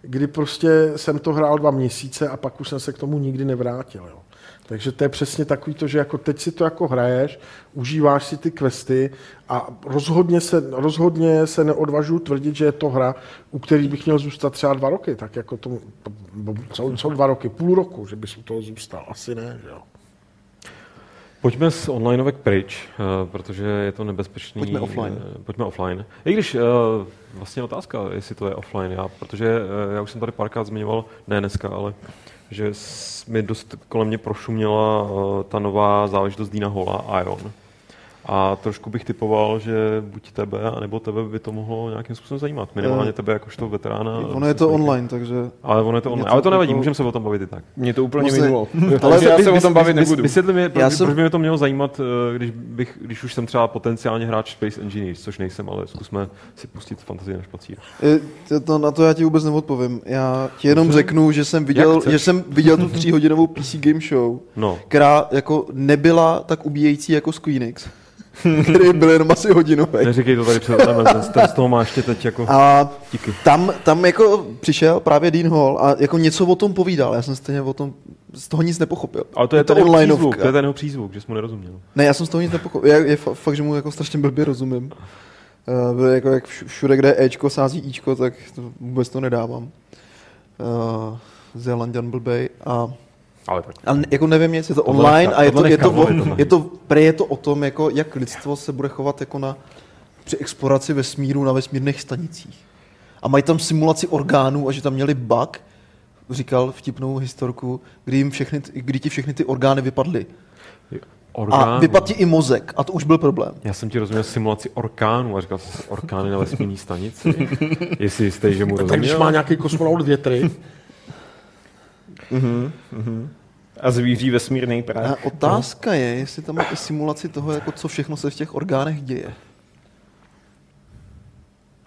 D: kdy prostě jsem to hrál dva měsíce a pak už jsem se k tomu nikdy nevrátil. Jo. Takže to je přesně takový to, že jako teď si to jako hraješ, užíváš si ty questy a rozhodně se, rozhodně se neodvažuji tvrdit, že je to hra, u který bych měl zůstat třeba dva roky, tak jako to, co, co dva roky, půl roku, že bys u toho zůstal, asi ne, že jo.
B: Pojďme z onlineovek pryč, eh, protože je to nebezpečný.
C: Pojďme offline.
B: eh, Pojďme offline. I když eh, vlastně otázka, jestli to je offline, já, protože já už jsem tady párkrát zmiňoval, ne dneska, ale že mi dost kolem mě prošuměla ta nová záležitost Dina Hola, Ion. A trošku bych typoval, že buď tebe, anebo tebe by to mohlo nějakým způsobem zajímat. Minimálně
C: Eh,
B: tebe jakožto veterána.
C: Ono je to online, takže...
B: Ale ono je to online.
C: Něco
B: Ale to nevadí,
C: jako-
B: můžeme se o tom bavit i tak.
E: Mě to úplně
C: Musí-
E: minulo.
C: Ale
E: já se o tom bavit nebudu.
B: Vysvětli mi, proč,
C: jsem-
B: proč by mě to mělo zajímat, eh, když, bych, když už jsem třeba potenciálně hráč Space Engineers, což nejsem, ale zkusme si pustit fantazii na špacír.
C: Je- To, to, na to já ti vůbec neodpovím. Já ti jenom
B: Dobře.
C: řeknu, že jsem viděl, že jsem viděl tu tříhodinovou PC Game Show,
B: No,
C: která jako nebyla tak ubíjející jako Squeenix, který byl jenom asi hodinový.
B: neříkej to tady před z toho má ještě teď jako...
C: A
B: Díky.
C: tam, tam jako přišel právě Dean Hall a jako něco o tom povídal. Já jsem stejně o tom z toho nic nepochopil.
B: Ale to je,
C: to
B: ten
C: onlineovka.
B: přízvuk, to je ten jeho přízvuk, že jsi mu nerozuměl.
C: Ne, já jsem z toho nic nepochopil. Je, je fa- fakt, že mu jako strašně blbě rozumím. Uh, jako jak vš- všude, kde Ečko sází Ičko, tak to, vůbec to nedávám. Uh, Zélandian blbej. A,
B: Ale tak.
C: a ne- jako nevím nic, je to online a je to, je to, je to, pre je to o tom, jako, jak lidstvo se bude chovat jako na, při exploraci vesmíru na vesmírných stanicích. A mají tam simulaci orgánů a že tam měli bug, říkal vtipnou historku, kdy, jim všechny, kdy ti všechny ty orgány vypadly.
B: Orgán.
C: A vypadl ti i mozek a to už byl problém.
B: Já jsem ti rozuměl simulaci orkánů a říkal jsi orkány na vesmírné stanici. Jestli jistý, že mu
D: Tak když
B: rozuměl.
D: má nějaký kosmonaut větry,
E: A zvíří vesmírný prach.
C: A otázka je, jestli tam máte simulaci toho, jako co všechno se v těch orgánech děje.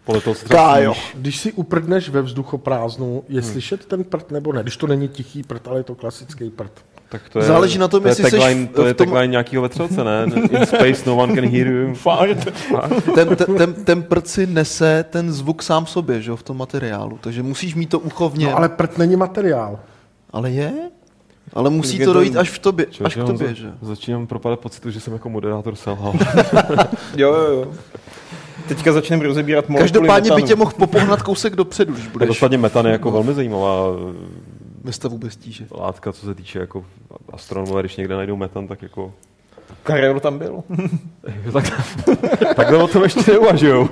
B: Podle toho
C: Kájo.
D: když si uprdneš ve vzduchoprázdnu, je slyšet ten prd nebo ne? Když to není tichý prd, ale je to klasický prd.
B: Tak to je,
C: Záleží na tom,
B: to je
C: jestli
B: tagline,
C: v-
B: to je
C: tom-
B: tagline nějakého vetřelce, ne? In space no one can hear you.
E: Fakt.
C: Ten, ten, ten, ten prd si nese ten zvuk sám sobě, že jo, v tom materiálu. Takže musíš mít to ucho v něm.
D: No ale prd není materiál.
C: Ale je? Ale musí to
E: to-
C: dojít až v tobě, až
B: Člověče,
C: k tobě,
B: Honzo,
C: že?
B: Začínám propadat pocitu, že jsem jako moderátor selhal.
E: Jo, jo, jo. Teďka začneme rozebírat molekuly
C: Každopádně by
E: metanu.
C: tě mohl popohnat kousek dopředu, když
B: Tak
C: budeš
B: ostatně metan je jako velmi zajímavá
C: ve stavu bez tíže.
B: látka, co se týče jako astronomové, když někde najdou metan, tak jako
E: Karel tam byl.
B: tak, takhle o tom ještě neuvažujou.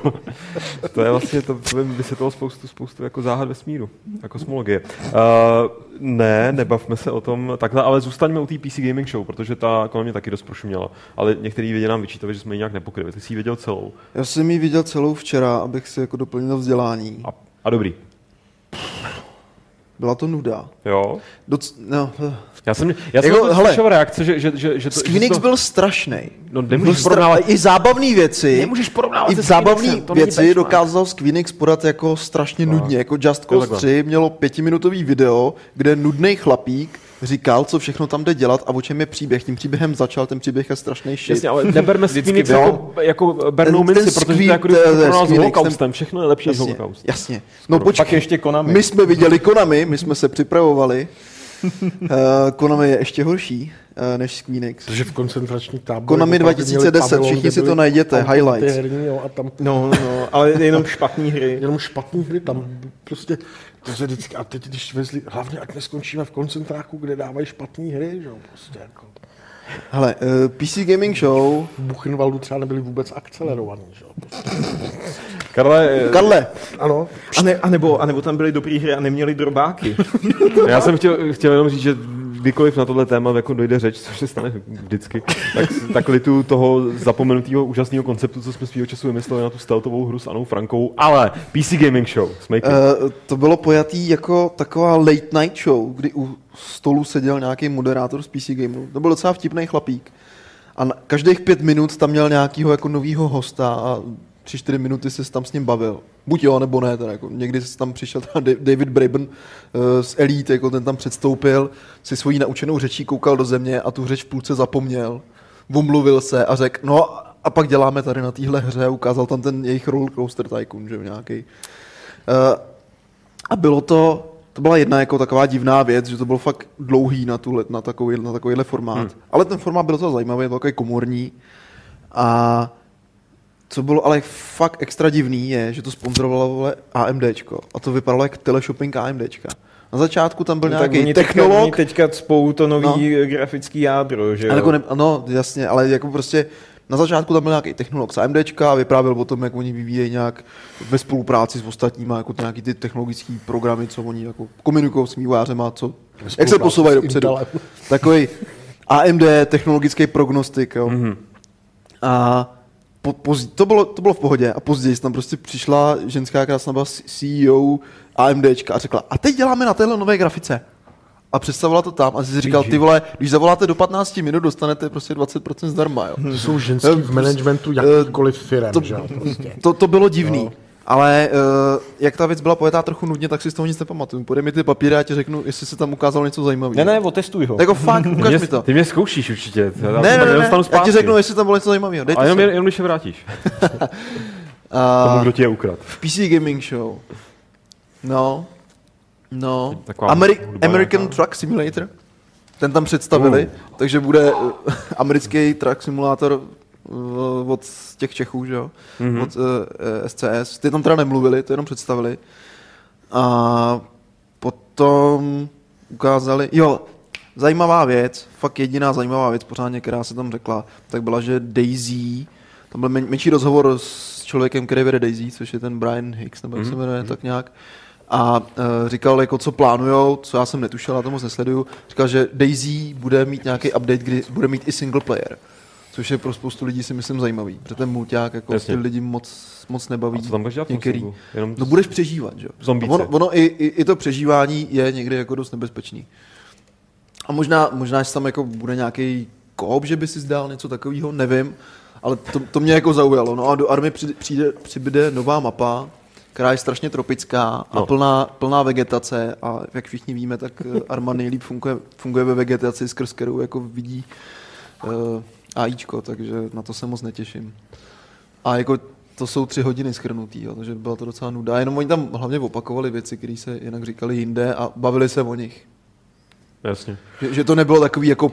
B: to je vlastně, to by vysvětlilo spoustu, spoustu jako záhad vesmíru a kosmologie. Uh, ne, nebavme se o tom takhle, ale zůstaňme u té PC Gaming Show, protože ta kolem mě taky dost prošuměla. Ale některý lidi nám vyčítali, že jsme ji nějak nepokryli. Ty jsi ji viděl celou.
C: Já jsem ji viděl celou včera, abych si jako doplnil vzdělání.
B: A, a dobrý.
C: Byla to nuda.
B: Jo?
C: Doc, no.
B: Já jsem, já jsem
C: Jako, hele,
B: slyšel reakce, že, že, že, že to, že to,
C: byl strašný.
B: No
C: Byl
B: nemůžeš
C: stra-
B: porovnávat.
C: I zábavné věci.
B: Nemůžeš porovnávat
C: I zábavné věci dokázal Squeenix podat jako strašně nudně. Jako Just Cause
B: takhle.
C: 3 mělo pětiminutový video, kde nudný chlapík říkal, co všechno tam jde dělat a o čem je příběh. Tím příběhem začal, ten příběh je strašný shit.
B: Jasně, ale neberme
C: jo.
B: jako, jako bernou
C: Ten- ten
B: minci, protože to je jako
C: to
B: porovnal s holokaustem. Všechno je lepší než
C: Jasně,
B: holokaust.
C: jasně. No
E: Pak
C: počkej,
E: ještě Konami.
C: my jsme viděli Konami, my jsme se připravovali. Uh, Konami je ještě horší než Squeenix.
D: Protože v koncentrační táboře...
C: Konami
D: opravdu
C: 2010,
D: měli pavilon,
C: všichni si to najděte, highlights.
D: Herní, jo, a tam
E: No, no, ale jenom špatný hry.
D: jenom špatný hry, tam prostě, to se vždycky, a teď když vezli, hlavně ať neskončíme v koncentráku, kde dávají špatné hry, že jo, prostě jako.
C: Hele, uh, PC Gaming Show,
D: V Buchenwaldu třeba nebyly vůbec akcelerovaný, že jo.
B: Karle, eh,
C: Karle,
D: Ano,
E: A, ne, a, nebo, a nebo tam byly dobrý hry a neměli drobáky.
B: já jsem chtěl, chtěl jenom říct, že kdykoliv na tohle téma jako dojde řeč, což se stane vždycky, tak, tak litu toho zapomenutého úžasného konceptu, co jsme svýho času vymysleli na tu stealthovou hru s Anou Frankou, ale PC Gaming Show,
C: uh, to bylo pojatý jako taková late night show, kdy u stolu seděl nějaký moderátor z PC Gameru. To byl docela vtipný chlapík. A na, každých pět minut tam měl nějakýho jako novýho hosta a 3-4 minuty se tam s ním bavil. Buď jo, nebo ne. Teda, jako někdy se tam přišel teda Da- David Braben uh, z Elite, jako ten tam předstoupil, si svojí naučenou řečí koukal do země a tu řeč v půlce zapomněl. Vumluvil se a řekl, no a pak děláme tady na téhle hře ukázal tam ten jejich roller coaster tycoon, že jo, nějaký. Uh, a bylo to, to byla jedna jako taková divná věc, že to bylo fakt dlouhý na, tuhle, na, takový, na takovýhle formát. Hmm. Ale ten formát byl to zajímavý, byl takový komorní. A co bylo ale fakt extra divný je, že to sponzorovalo vole, AMDčko. A to vypadalo jak teleshopping AMDčka. Na začátku tam byl
E: No, tak
C: nějaký
E: oni teďka,
C: technolog,
E: oni teďka spou to nový no. grafický jádro, že jo?
C: jako ne, no, jasně, ale jako prostě na začátku tam byl nějaký technolog z AMDčka a vyprávěl o tom, jak oni vyvíjejí nějak ve spolupráci s ostatníma, jako ty nějaký ty technologické programy, co oni jako komunikují s vývojářema, co, jak se posouvají dopředu. Takový AMD technologický prognostik, jo.
B: Mhm.
C: Mm-hmm. A po, poz, to, bylo, to bylo v pohodě a později tam prostě přišla ženská krásná byla CEO AMDčka a řekla, a teď děláme na téhle nové grafice. A představila to tam a jsi si říkal, ty vole, když zavoláte do 15 minut, dostanete prostě 20% zdarma, jo.
D: To jsou ženský v managementu jakýchkoliv firm,
C: to-
D: že jo, prostě.
C: To, to bylo divný. No. Ale uh, jak ta věc byla pojetá trochu nudně, tak si z toho nic nepamatuju. Podej mi ty papíry a ti řeknu, jestli se tam ukázalo něco zajímavého.
E: Ne, ne, otestuj ho.
C: Jako fakt, ukaž
B: Mě,
C: mi to.
B: ty mě zkoušíš určitě. Já
C: Ne, ne, ne, ne, já ti řeknu, jestli tam bylo něco zajímavého.
B: A jenom, jenom když se vrátíš.
C: A
B: Tomu, kdo ti je ukrad.
C: PC Gaming Show. No. No. Ameri- American
B: nějaká.
C: Truck Simulator. Ten tam představili, takže bude uh, americký truck simulátor uh, od těch Čechů, že jo? Mm-hmm. Od uh, SCS. Ty tam teda nemluvili, to jenom představili. A potom ukázali, jo, zajímavá věc, fakt jediná zajímavá věc pořádně, která se tam řekla, tak byla, že Daisy, tam byl men, menší rozhovor s člověkem, který vede Daisy, což je ten Brian Hicks, nebo jak se jmenuje, tak nějak. A uh, říkal, jako, co plánujou, co já jsem netušil, já to moc nesleduju. Říkal, že Daisy bude mít nějaký update, kdy bude mít i single player. Což je pro spoustu lidí si myslím zajímavý, protože ten mulťák jako
B: Jasně.
C: ty lidi moc, moc nebaví.
B: A co tam budeš dělat
C: některý.
B: Jenom
C: No budeš přežívat, že jo?
B: Zombíce.
C: A Ono, ono i, i, i, to přežívání je někdy jako dost nebezpečný. A možná, možná, že tam jako bude nějaký koop, že by si zdál něco takového, nevím, ale to, to mě jako zaujalo. No a do army přijde, přijde, přibude nová mapa, která je strašně tropická a
B: No.
C: plná, plná vegetace a jak všichni víme, tak eh, arma nejlíp funguje, funguje ve vegetaci, skrz kterou jako vidí uh, AIčko, takže na to se moc netěším. A jako to jsou tři hodiny schrnutý, jo, takže byla to docela nuda. A jenom oni tam hlavně opakovali věci, které se jinak říkali jinde a bavili se o nich.
B: Jasně.
C: Že, že to nebylo takový jako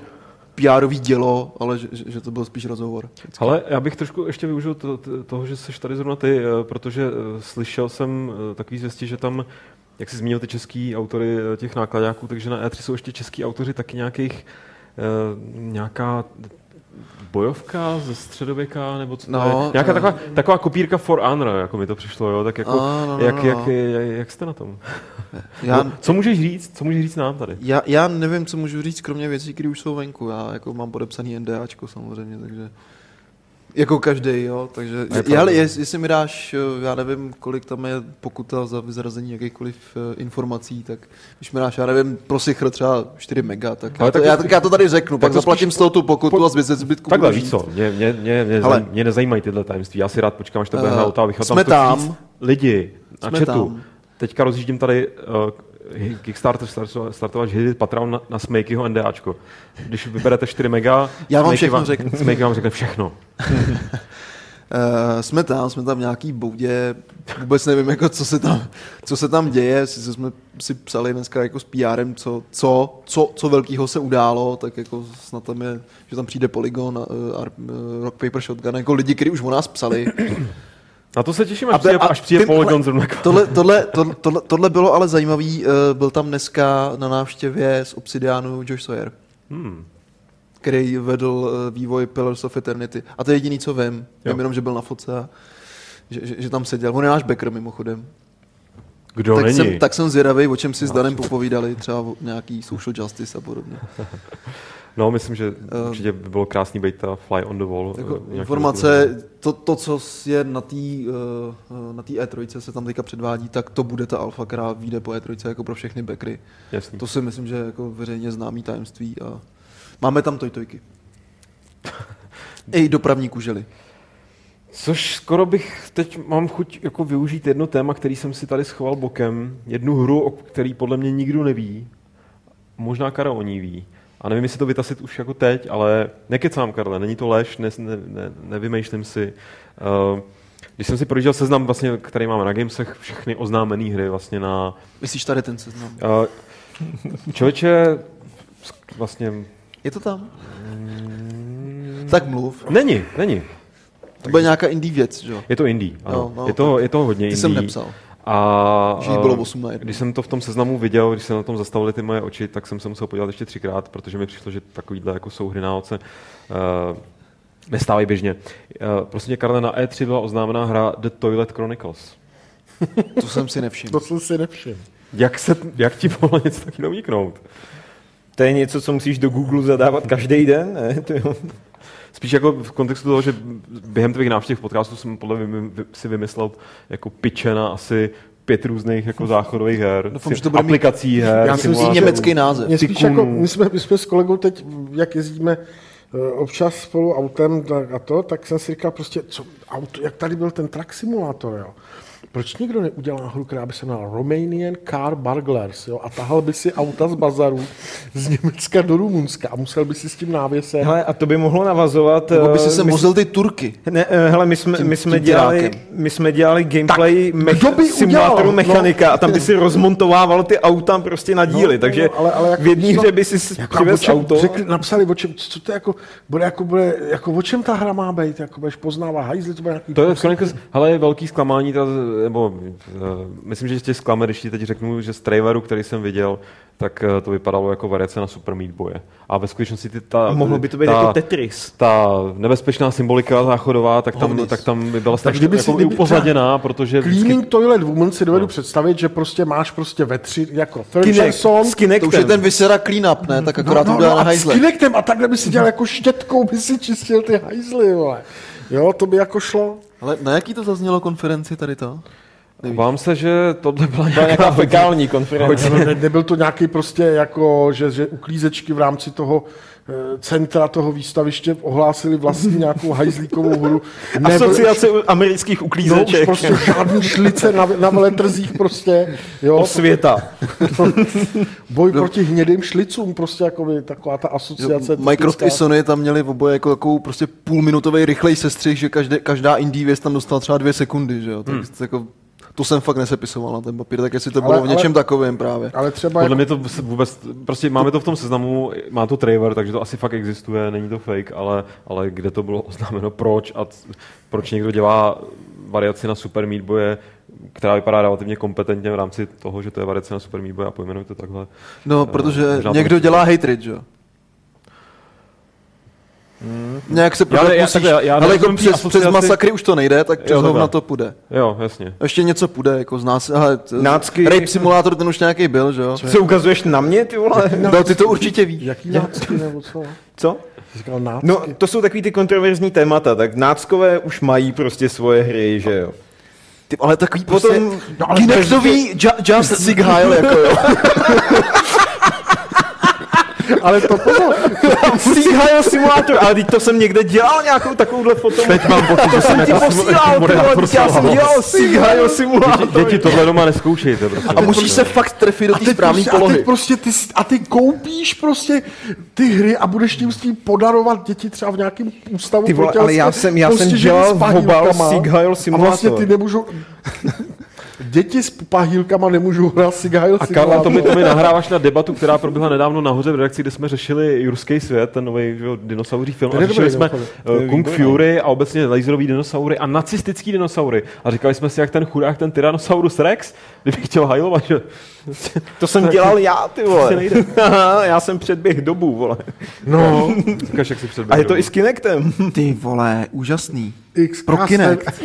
C: PR-ový dělo, ale že, že, to byl spíš rozhovor.
B: Ale já bych trošku ještě využil to, to, toho, že jsi tady zrovna ty, eh, protože eh, slyšel jsem eh, takový zvěstí, že tam, jak jsi zmínil ty český autory těch nákladáků, takže na E3 jsou ještě český autoři taky nějakých, nějaká bojovka ze středověka, nebo co to
C: No,
B: je? Nějaká
C: eh.
B: taková, taková kopírka For Honor, jako mi to přišlo, jo? Tak jako,
C: Ano, no,
B: jak,
C: no,
B: jak,
C: no.
B: jak, jak, jste na tom?
C: Já,
B: No, co můžeš říct? Co můžeš říct nám tady?
C: já, já nevím, co můžu říct, kromě věcí, které už jsou venku. Já jako mám podepsaný NDAčko samozřejmě, takže jako každý, jo, takže,
B: je
C: já,
B: pravda.
C: ale jest, jestli mi dáš, eh, já nevím, kolik tam je pokuta za vyzrazení jakýchkoliv eh, informací, tak když mi dáš, já nevím, pro sichr třeba 4 mega, tak,
B: Ale
C: já, to,
B: tak-
C: já, tak já to tady řeknu, pak
B: to
C: zaplatím z toho tu pokutu
B: po-
C: a zbyt zbytku
B: Takhle, víš co, mě, mě, mě, mě, zaj, mě nezajímají tyhle tajemství, já si rád počkám, až to bude
C: Eh,
B: hrát chci
C: tam.
B: lidi na
C: Jsme
B: chatu.
C: tam.
B: Teďka rozjíždím tady uh, Kickstarter startovat- hit Patreon na, na Smakeyho NDAčko. Když vyberete 4 mega,
C: Já vám
B: Smakey
C: všechno
B: vám,
C: řeknu.
B: Smakey vám řekne všechno.
C: Uh, jsme tam, jsme tam v nějaký boudě, vůbec nevím, jako, co, se tam, co se tam děje, sice jsme si psali dneska jako s PRem, co, co, co, co velkého se událo, tak jako snad tam je, že tam přijde Polygon, uh, uh, Rock Paper Shotgun, jako lidi, kteří už o nás psali.
B: Na to se těším,
C: A
B: až přijde,
C: te- a
B: až přijde Polygon zrovna.
C: Tohle, tohle, tohle, tohle, tohle bylo ale zajímavý, uh, byl tam dneska na návštěvě z Obsidianu Josh Sawyer,
B: Hmm.
C: který vedl uh, vývoj Pillars of Eternity. A to je jediný, co vím.
B: Jo.
C: Vím jenom, že byl na foce a že, že, že tam seděl. On je náš backer mimochodem.
B: Kdo
C: tak,
B: není?
C: jsem, tak jsem zvědavý, o čem si s Danem popovídali, třeba o nějaký social justice a podobně.
B: No, myslím, že
C: Eh,
B: určitě by bylo krásný být ta fly on the wall.
C: Jako
B: eh,
C: informace, to, to, co je na té uh, na tý E3 se tam teďka předvádí, tak to bude ta alfa, která vyjde po E3 jako pro všechny backery.
B: Jasný.
C: To si myslím, že je jako veřejně známý tajemství a máme tam tojtojky. I dopravní kužely.
B: Což skoro bych teď mám chuť jako využít jedno téma, který jsem si tady schoval bokem. Jednu hru, o který podle mě nikdo neví. Možná Karel o ní ví. A nevím, jestli to vytasit už jako teď, ale nekecám, Karle, není to lež, ne, ne, ne, nevymýšlím si. Uh, když jsem si projížděl seznam, vlastně, který máme na Gamesech, všechny oznámené hry vlastně na...
C: Myslíš tady ten seznam?
B: Uh, člověče, vlastně...
C: Je to tam? Tak mluv.
B: Není, není.
C: To bude nějaká indie věc, že jo?
B: Je to indie, ano.
C: No, no,
B: je, to, je to hodně
C: Ty
B: indie.
C: jsem nepsal.
B: A
C: Že bylo 8 na jednu.
B: když jsem to v tom seznamu viděl, když se na tom zastavily ty moje oči, tak jsem se musel podívat ještě třikrát, protože mi přišlo, že takovýhle jako souhry na oce uh, nestávají běžně. Uh, prostě mě, Karle, na E3 byla oznámená hra The Toilet Chronicles.
C: To jsem si nevšiml.
D: To jsem si nevšiml.
B: Jak, se, jak ti mohlo něco takového uniknout?
E: To je něco, co musíš do Google zadávat každý den, ne?
B: Spíš jako v kontextu toho, že během tvých návštěv podcastu jsem podle mě si vymyslel jako piče na asi pět různých jako záchodových her,
C: Doufám, že to bude mít-
B: aplikací her,
D: Já si myslím,
C: německý název.
D: Mě spíš jako, my jsme, my jsme s kolegou teď, jak jezdíme eh, občas spolu autem tak a to, tak jsem si říkal prostě, co, auto, jak tady byl ten truck simulátor, jo. Proč nikdo neudělá hru, která by se jmenovala Romanian Car Burglars, jo, a tahal by si auta z bazaru z Německa do Rumunska a musel by si s tím návěsem.
E: Hele, a to by mohlo navazovat...
C: Nebo by si
E: eh,
C: se
E: my-
C: mozil ty Turky.
E: Ne, eh, hele, my jsme,
C: Tím-
E: my jsme,
C: tím
E: dělali, my jsme dělali gameplay
D: Tak,
E: mech,
D: by
E: simulátoru
D: udělal?
E: mechanika a tam by si rozmontovával ty auta prostě na díly,
D: No,
E: takže
D: no, ale- ale jako
E: v jedné hře by si
D: Jako,
E: přivez
D: o čem,
E: auto.
D: Řekli, napsali, o čem, co to jako, bude, jako, bude, jako, o čem ta hra má být, jako budeš poznávat hajzly, to bude nějaký...
B: To je Chronicles, hele, je velký zklamání, teda, nebo uh, myslím, že tě zklame, když ti teď řeknu, že z traileru, který jsem viděl, tak uh, to vypadalo jako variace na Super Meat Boye. A ve skutečnosti ty ta,
E: A mohlo by to být
B: ta,
E: jako Tetris.
B: ta nebezpečná symbolika záchodová, tak tam,
C: Hovnis.
B: tak tam by byla strašně
D: kdyby si-
B: jako
D: kdyby-
B: upozaděná, protože vždycky,
D: Cleaning Toilet Woman si dovedu představit, že prostě máš prostě ve tři, jako third
E: Kinect,
D: person,
E: s Kinectem.
C: To už je ten Visera clean up, ne? Tak akorát to udělá na
D: No, a s
C: hajzle.
D: Kinectem a takhle by si dělal jako štětkou, by si čistil ty hajzly, vole. Jo, to by jako šlo.
C: Ale na jaký to zaznělo konferenci tady to?
B: Vám se, že tohle byla nějaká
E: nějaká fekální konference.
D: Ne, ne, nebyl to nějaký prostě jako, že, že uklízečky v rámci toho centra toho výstaviště ohlásili vlastní nějakou hajzlíkovou hru. Nebyl-
E: Asociace amerických
D: No, už
E: uklízeček.
D: prostě žádný šlice na, na veletrzích prostě, jo,
E: Osvěta.
D: boj proti hnědým šlicům, prostě jako by taková ta asociace.
C: Microsoft
D: typická.
C: i Sony tam měli v oboje jako takovou prostě půlminutový rychlej sestřih, že každé, každá indie věc tam dostala třeba dvě sekundy, že jo? Tak,
B: Hmm.
C: jako, to jsem fakt nesepisoval na ten papír, tak jestli to
D: Ale-
C: bylo v něčem
D: ale-
C: takovém právě.
D: Ale třeba
B: Podle
D: jako,
B: mě to vůbec, prostě máme to v tom seznamu, má to trailer, takže to asi fakt existuje, není to fake, ale, ale kde to bylo oznámeno, proč a c- proč někdo dělá variaci na Super Meat Boye, která vypadá relativně kompetentně v rámci toho, že to je variace na Super Meat Boye a pojmenuje to takhle.
C: No, protože
B: možná to
C: někdo dělá hatred, že jo? Nějak se prodat
B: já-
C: musíš,
B: takhle, já
C: ale jako přes, přes
B: asociaci-
C: masakry už to nejde, tak přes
B: takhle.
C: hovna to půjde.
B: Jo, jasně.
C: Ještě něco půjde, jako z nás, ale t-
E: Nácky.
C: Rape Simulator ten už nějaký byl, že jo?
E: Co ukazuješ na mě, ty vole?
C: No, ty to určitě víš.
D: jaký nácky nebo co?
E: Co?
D: Říkal nácky?
E: No, to jsou takový ty kontroverzní témata, tak náckové už mají prostě svoje hry, že jo.
C: Ty, ale takový
E: Potom-
C: prostě
E: no, ale
C: Kinectový ju, Just Sig Heil, jako jo.
D: ale to pozor,
E: Seagull Simulator, ale teď to jsem někde dělal nějakou takovouhle foto. Teď mám pocit, to jsem ti posílal, ty vole, teď já jsem dělal Seagull Simulator.
B: Děti tohle doma neskoušejte, prostě.
C: A musíš se fakt trefit do
D: a
C: té správné
D: prostě, a
C: polohy.
D: teď prostě ty, a ty koupíš prostě ty hry a budeš tím s tím podarovat děti třeba v nějakém ústavu
E: Ty vole, ale já jsem- já jsem
D: postižený
E: dělal
D: s pahýlkama.
E: Mobile Seagull
D: A vlastně
E: Simulator.
D: ty nemůžou... Děti s pahýlkama nemůžou hrát Seagull
B: A Karla, to mi, to mi nahráváš na debatu, která proběhla nedávno nahoře v redakci, kde jsme řešili Jurský svět, ten nový dinosauří film.
D: Ten
B: A řešili jsme uh, Kung Fury a obecně laserový dinosaury a nacistický dinosaury. A říkali jsme si, jak ten chudák, ten Tyrannosaurus Rex, kdyby chtěl hajlovat, že
E: To jsem dělal já, ty vole. já jsem předběh dobu, vole.
D: No,
B: říkáš, jak si předběhl.
E: A je to i s Kinectem.
C: Ty vole, úžasný.
D: X
C: Pro Kinect.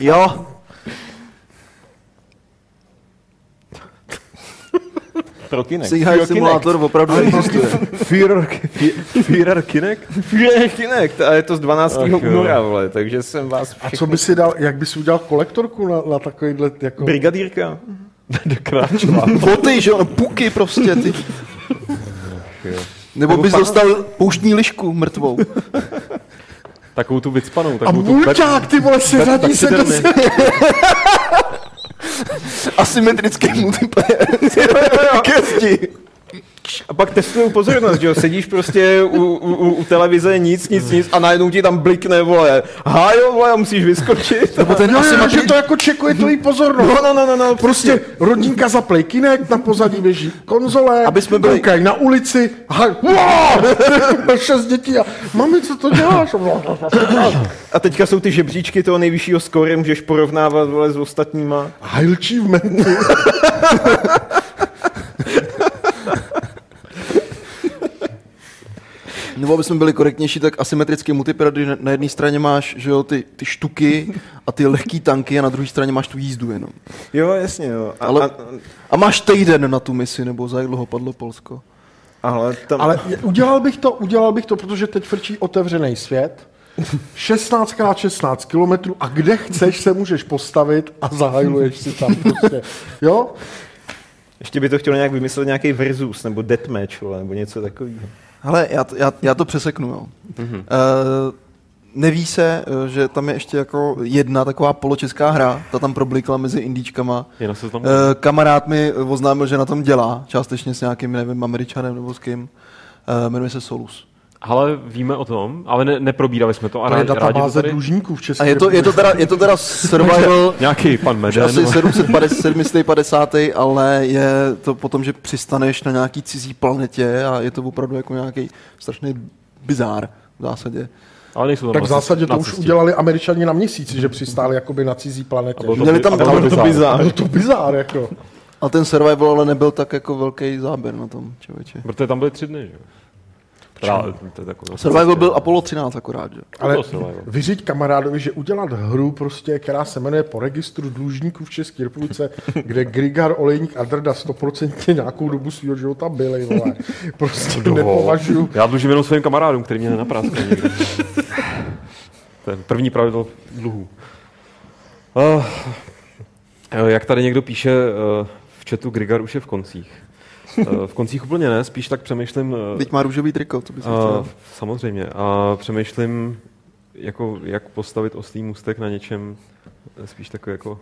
C: Jo,
E: Pro Kinect.
C: Sig Heil Simulator opravdu existuje.
B: Führer, Führer Kinect?
E: Führer Kinect a je to z 12.
B: Ach jo.
E: února, vole, takže jsem vás
D: a
E: všechny...
D: co by si dal, jak bys udělal kolektorku na, na takovýhle, jako...
E: Brigadírka.
B: Kráčová.
C: Boty, že jo, no, puky prostě, ty. Nebo bys dostal pouštní lišku mrtvou.
B: Takovou tu vycpanou.
D: A
B: Takovou tu
D: bulťák, ty vole,
B: tak-
D: řadí se do.
C: Asymetrický multiplayer. Ke zdi.
E: A pak testují pozornost, že jo, sedíš prostě u, u, u, televize, nic, nic, nic a najednou ti tam blikne, vole, hájo, vole, a musíš vyskočit.
C: Nebo ten
D: Jo, jo,
C: asymetri-
D: že to jako čekuje tvojí pozornost.
E: No, no, no, no, no,
D: Prostě rodinka zaplej kinek, na pozadí běží konzole,
C: Aby jsme byli-
D: koukají na ulici, a wow! šest dětí a mami, co to děláš?
E: A teďka jsou ty žebříčky toho nejvyššího skóre, můžeš porovnávat, vole, s ostatníma.
D: High achievementy.
C: Nebo aby jsme byli korektnější, tak asymetrický multiplayer, když na- jedné straně máš že jo, ty, ty štuky a ty lehký tanky a na druhé straně máš tu jízdu jenom.
E: Jo, jasně, jo. A,
C: Ale-
E: a,
C: A máš týden na tu misi, nebo za jak dlouho padlo Polsko.
E: ale tam,
D: Ale udělal bych to, udělal bych to, protože teď frčí otevřený svět. 16x16 kilometrů a kde chceš se můžeš postavit a zahajluješ si tam prostě. Jo?
E: ještě by to chtělo nějak vymyslet nějaký versus, nebo deathmatch, nebo něco takového.
C: Hele, já, to- já, já to přeseknu, jo. Mm-hmm. Uh, neví se, eh, že tam je ještě jako jedna taková poločeská hra, ta tam problikla mezi indíčkama.
B: Na seznamu.
C: Uh, kamarád mi oznámil, že na tom dělá, částečně s nějakým, nevím, američanem nebo s kým. Uh, jmenuje se Solus.
B: Ale víme o tom, ale ne, neprobírali jsme to. A
D: To je
B: rádi,
D: databáze
B: tady...
D: dlužníků v České
C: A je to, je to, teda, je to teda survival,
B: Nějaký pan Meden.
C: asi 750, 750, ale je to potom, že přistaneš na nějaký cizí planetě a je to opravdu jako nějaký strašný bizár v zásadě.
B: ale nejsou tam
D: Tak v zásadě to už udělali američani na měsíc, že přistáli jakoby na cizí planetě.
B: A bylo to,
C: Měli tam-
B: a bylo
C: tam-
B: to
E: to
B: bizár.
E: bizár.
D: Byl to bizár, jako.
C: A ten survival ale nebyl tak jako velký záběr na tom, člověče.
B: Protože tam byly tři dny, že Teda, to je takový
C: Survival byl Apollo 13 akorát, že?
D: Ale vyříď kamarádovi, že udělat hru, prostě, která se jmenuje po registru dlužníků v České republice, kde Grigar, Olejník a Drda 100% nějakou dobu svého života byli, vole. Prostě nepovažuju.
B: Já dlužím jenom svým kamarádům, který mě nenapráskal to je první pravidlo dluhů. Uh, jak tady někdo píše uh, v chatu, Grigar už je v koncích. Uh, v koncích úplně ne, spíš tak přemýšlím... Uh,
C: Teď má růžový triko, co bys chtěl.
B: samozřejmě. A přemýšlím, jako, jak postavit oslý můstek na něčem, eh, spíš takový jako...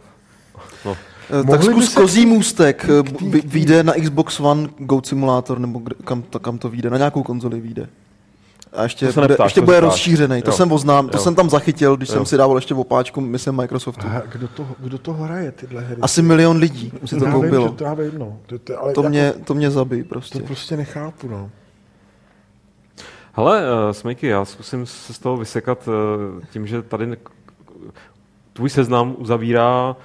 B: No,
C: Eh, Tak
D: mohli
C: zkus
D: se-
C: kozí můstek, eh, vy- vyjde na Xbox One Goat Simulator, nebo kde, kam, to, kam to vyjde, na nějakou konzoli vyjde. A ještě,
B: To se
C: bude,
B: neptáš,
C: ještě
B: to
C: bude rozšířený, to
B: Jo.
C: jsem oznám, to
B: Jo.
C: jsem tam zachytil, když
B: Jo.
C: jsem si dával ještě v opáčku, myslím Microsoftu.
D: A kdo to, kdo to hraje, tyhle hry?
C: Asi milion lidí si to
D: já vím,
C: koupilo.
D: že to já vím, no. To, to, ale
C: To
D: jako,
C: mě, to mě zabij
D: to
C: prostě.
D: prostě nechápu, no.
B: Hele, uh, Smejky, já zkusím se z toho vysekat uh, tím, že tady ne- tvůj seznam uzavírá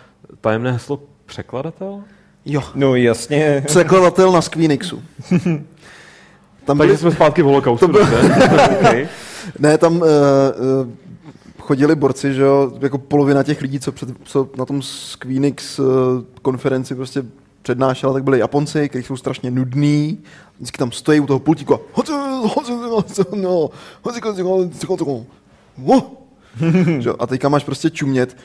B: tajemné heslo překladatel?
C: Jo.
E: No jasně.
C: Překladatel na Squeenixu. Tam
B: Takže
C: byli,
B: jsme zpátky v holokaustu,
C: byl-
B: okay.
C: ne, tam uh, uh, chodili borci, že jo, jako polovina těch lidí, co, před, co na tom Squeenix uh, konferenci prostě přednášela, tak byli Japonci, kteří jsou strašně nudní, vždycky tam stojí u toho pultíku a no, a teďka máš prostě čumět.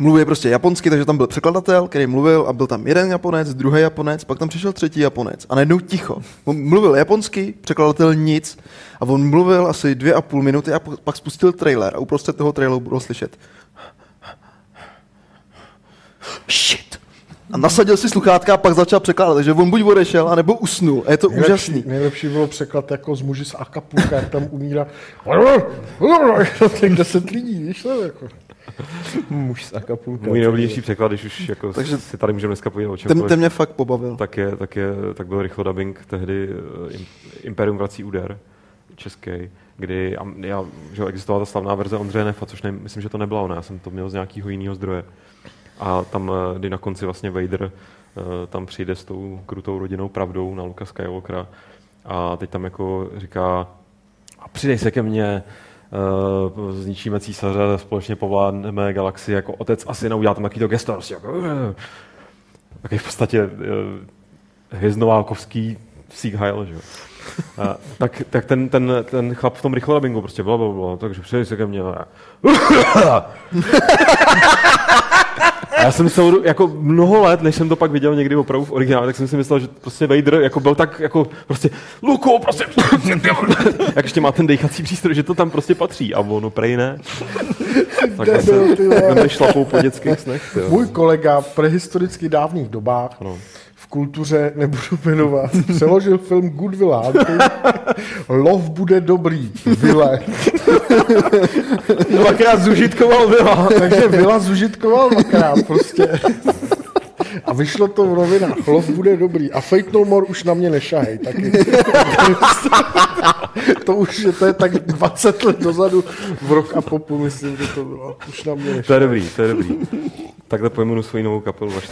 C: Mluví prostě japonsky, takže tam byl překladatel, který mluvil a byl tam jeden Japonec, druhý Japonec, pak tam přišel třetí Japonec a najednou ticho. On mluvil japonsky, překladatel nic a on mluvil asi dvě a půl minuty a pak spustil trailer a uprostřed toho traileru bylo slyšet shit. A nasadil si sluchátka a pak začal překládat, takže on buď odešel, anebo usnul. A je to
D: Nejlepší,
C: úžasný.
D: nejlepší bylo překlad jako z muži z Acapulca, jak tam umírá. Těch deset lidí, víš to? Jako.
E: Muž z Acapulca.
B: Můj nejoblíbenější překlad, když už jako
C: Takže-
B: si tady můžeme dneska povídat o
C: Ten,
B: čemkoliv,
C: ten mě fakt pobavil.
B: tak, je, tak, je, tak byl rychlo dubbing tehdy eh, Im- Imperium vrací úder český, kdy a já, že existovala ta slavná verze Ondřeje Nefa, což ne, myslím, že to nebyla ona, já jsem to měl z nějakého jiného zdroje. A tam, eh, kdy na konci vlastně Vader eh, tam přijde s tou krutou rodinou pravdou na Luka Skywalkera a teď tam jako říká a přidej se ke mně, zničíme císaře, společně povládneme galaxii jako otec a syna, udělá tam takový to gesto, prostě jako, uh, takový v podstatě uh, hvězdnovákovský Sieg Heil, že jo. A, tak, tak ten, ten, ten chlap v tom rychlorabingu prostě bla, bla, bla, takže přidej se ke mně. Já, A já jsem myslel, jako mnoho let, než jsem to pak viděl někdy opravdu v originále, tak jsem si myslel, že prostě Vader jako byl tak jako prostě Luko, prostě jak ještě má ten dechací přístroj, že to tam prostě patří a ono prej ne. Tak
D: Debil, ty
B: se šlapou po dětských snech.
D: Můj kolega v prehistoricky dávných dobách
B: Ano.
D: Kultuře nebudu jmenovat, přeložil film Goodwill Hunting. Lov bude dobrý, Vile.
B: Dvakrát zužitkoval byla.
D: Takže Vila zužitkoval dvakrát prostě. A vyšlo to v novinách. Lov bude dobrý. A Fate No More už na mě nešahej taky. to už je, to je tak 20 let dozadu v rok a popu, myslím, že to bylo. Už na mě
B: To je dobrý, to je dobrý. Takhle pojmenu svoji novou kapelu, až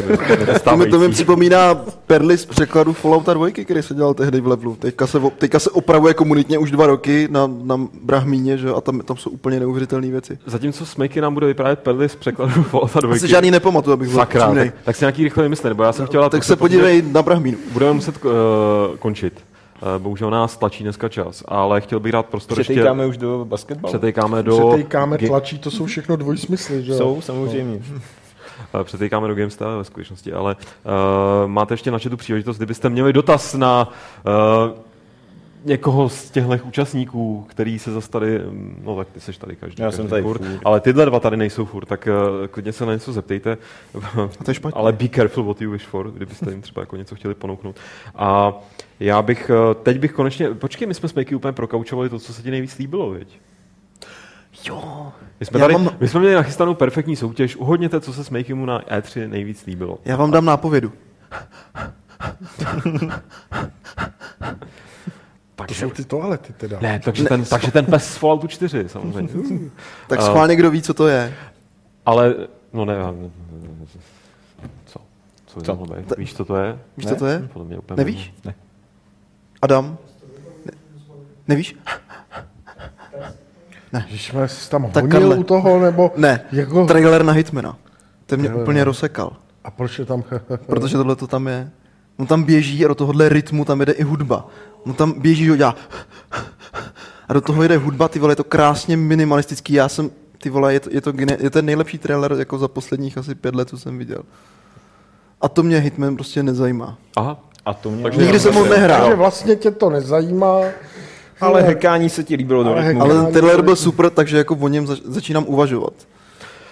B: to
C: mi, to mi připomíná perly z překladu Fallouta 2, který se dělal tehdy v levelu. Teďka se, teďka se opravuje komunitně už dva roky na, na Brahmíně, že? a tam, tam jsou úplně neuvěřitelné věci.
B: Zatímco Smejky nám bude vyprávět perly z překladu Fallouta 2.
C: Asi žádný nepamatuju, abych byl
B: Sakra, tak, tak si nějaký rychle vymyslet, nebo já jsem chtěla...
C: Tak se podívej na Brahmínu.
B: Budeme muset uh, končit. Uh, bohužel nás tlačí dneska čas, ale chtěl bych dát prostor ještě...
E: Přetejkáme už do basketbalu.
B: Přetejkáme do...
D: Přetejkáme, tlačí, to jsou všechno dvojsmysly, že jo?
E: Jsou, samozřejmě.
B: Eh, Přetejkáme do GameStar ve skutečnosti, ale uh, máte ještě na tu příležitost, kdybyste měli dotaz na uh, někoho z těchto účastníků, který se zase tady, mm, no tak ty seš tady každý,
E: Já
B: každý
E: jsem tady
B: furt,
E: furt.
B: ale tyhle dva tady nejsou furt, tak uh, klidně se na něco zeptejte.
C: to je špatně.
B: ale be careful what you wish for, kdybyste jim třeba jako něco chtěli ponouknout. A já bych, eh, teď bych konečně, počkej, my jsme s Makey úplně prokaučovali to, co se ti nejvíc líbilo, viď?
C: Jo.
B: My jsme,
C: Já
B: tady,
C: mám-
B: my jsme měli nachystanou perfektní soutěž, uhodněte, co se s Makeymu na E3 nejvíc líbilo.
C: Já vám dám nápovědu.
D: To
B: Takže,
D: jsou ty toalety teda.
B: ne, takže, ten, takže ten pes z Falloutu 4, samozřejmě.
C: Tak
B: A-
C: schválně, kdo ví, co to je.
B: Ale, no ne, co? Co,
E: Co?
B: to mohlo být? Víš, co to je?
C: Víš, co to je?
B: Podle mě úplně
C: Nevíš?
B: Ne.
C: Adam? Ne. Nevíš?
D: Že jsme si tam
C: Tak
D: honil
C: Karle.
D: u toho, nebo...
C: Ne,
D: Jako...
C: trailer na Hitmana. Ten mě
D: Trailer,
C: úplně rozsekal.
D: A proč je tam...
C: Protože tohle to tam je. On tam běží a do tohohle rytmu tam jede i hudba. On tam běží, že ho dělá. A do toho jede hudba, ty vole, je to krásně minimalistický. Já jsem, ty vole, je to, je to, je ten nejlepší trailer jako za posledních asi pět let, co jsem viděl. A to mě Hitman prostě nezajímá.
B: Aha,
E: A to mě...
B: Takže-
C: Nikdy jsem ho
D: Takže
C: nehrál.
D: vlastně tě to nezajímá.
E: Ale hekání se ti líbilo do rytmu.
C: Ale ten trailer byl super, takže jako o něm zač- začínám uvažovat.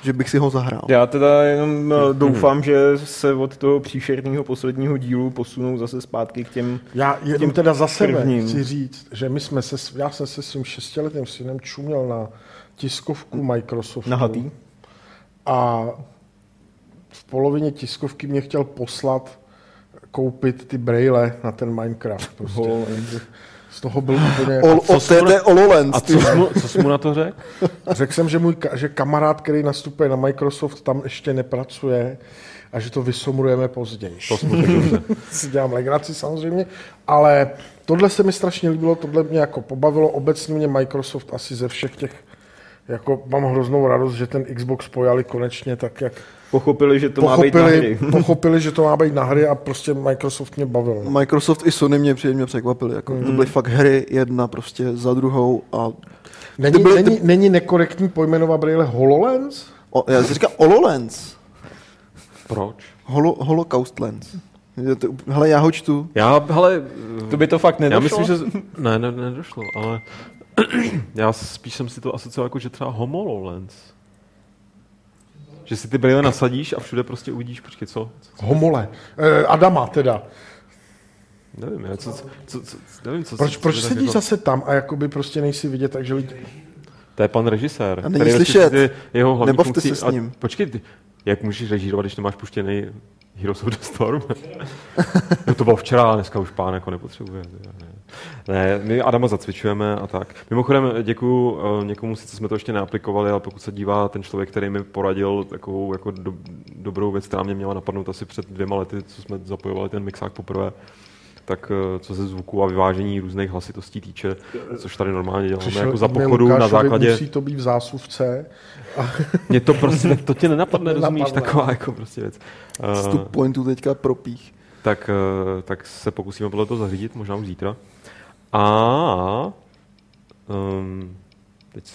C: Že bych si ho zahrál.
E: Já teda jenom eh, doufám, že se od toho příšerného posledního dílu posunou zase zpátky k těm...
D: Já jenom teda za sebe
E: prvním.
D: chci říct, že my jsme se, já jsem se svým šestiletým synem čuměl na tiskovku Microsoftu.
E: Nahatý.
D: A v polovině tiskovky mě chtěl poslat koupit ty braille na ten Minecraft. Prostě. Z toho byl úplně...
C: O, o, to, je- to je HoloLens.
B: a co jsi mu, co jsi mu na to řekl?
D: Řekl jsem, že můj že kamarád, který nastupuje na Microsoft, tam ještě nepracuje a že to vysomrujeme později.
B: To
D: si dělám legraci samozřejmě, ale tohle se mi strašně líbilo, tohle mě jako pobavilo. Obecně mě Microsoft asi ze všech těch, jako mám hroznou radost, že ten Xbox pojali konečně tak, jak
E: Pochopili, že to má být na
D: pochopili,
E: hry.
D: pochopili, že to má být na hry a prostě Microsoft mě bavil. no.
C: Microsoft i Sony mě příjemně překvapili. Jako, To byly fakt hry jedna prostě za druhou. A,
D: Není,
C: byly-
D: není, není nekorektní pojmenovat braille HoloLens?
C: o, já si říkám HoloLens.
B: Proč?
C: Holo, Holocaust Lens. Hele, já ho čtu.
B: Já, hele,
E: To by to fakt
B: já
E: nedošlo?
B: myslím, že... Ne, ne, nedošlo, ale já spíš jsem si to asocioval jako, že třeba HoloLens. Že si ty brýle nasadíš a všude prostě uvidíš, počkej, co? co
D: Homole. Eh, Adama teda.
B: nevím, já, co, co, co, co, nevím, co
D: Proč,
B: co-
D: proč sedíš
B: jako-
D: zase tam a jakoby prostě nejsi vidět, takže lidi...
B: To je pan režisér.
C: A není slyšet.
B: Jeho hlavní
C: Nebavte
B: funkcí,
C: se s
B: a
C: ním.
B: Počkej, ty, jak můžeš režírovat, když nemáš puštěný Heroes of the Storm? no to bylo včera, dneska už pán jako nepotřebuje. Ne. my Adama zacvičujeme a tak. Mimochodem děkuju eh, někomu, sice jsme to ještě neaplikovali, ale pokud se dívá ten člověk, který mi poradil takovou jako do, dobrou věc, která mě měla napadnout asi před dvěma lety, co jsme zapojovali ten mixák poprvé, tak eh, co se zvuku a vyvážení různých hlasitostí týče, což tady normálně děláme
D: Přišel
B: jako za pochodu na základě...
D: Musí to být v zásuvce.
B: Mě to prostě, to tě nenapadne, rozumíš,
D: Nenapadne.
B: taková jako prostě věc.
C: Vstup
B: Uh,
C: pointu teďka propích.
B: tak, uh, tak se pokusíme podle toho zařídit, možná už zítra. A um, teď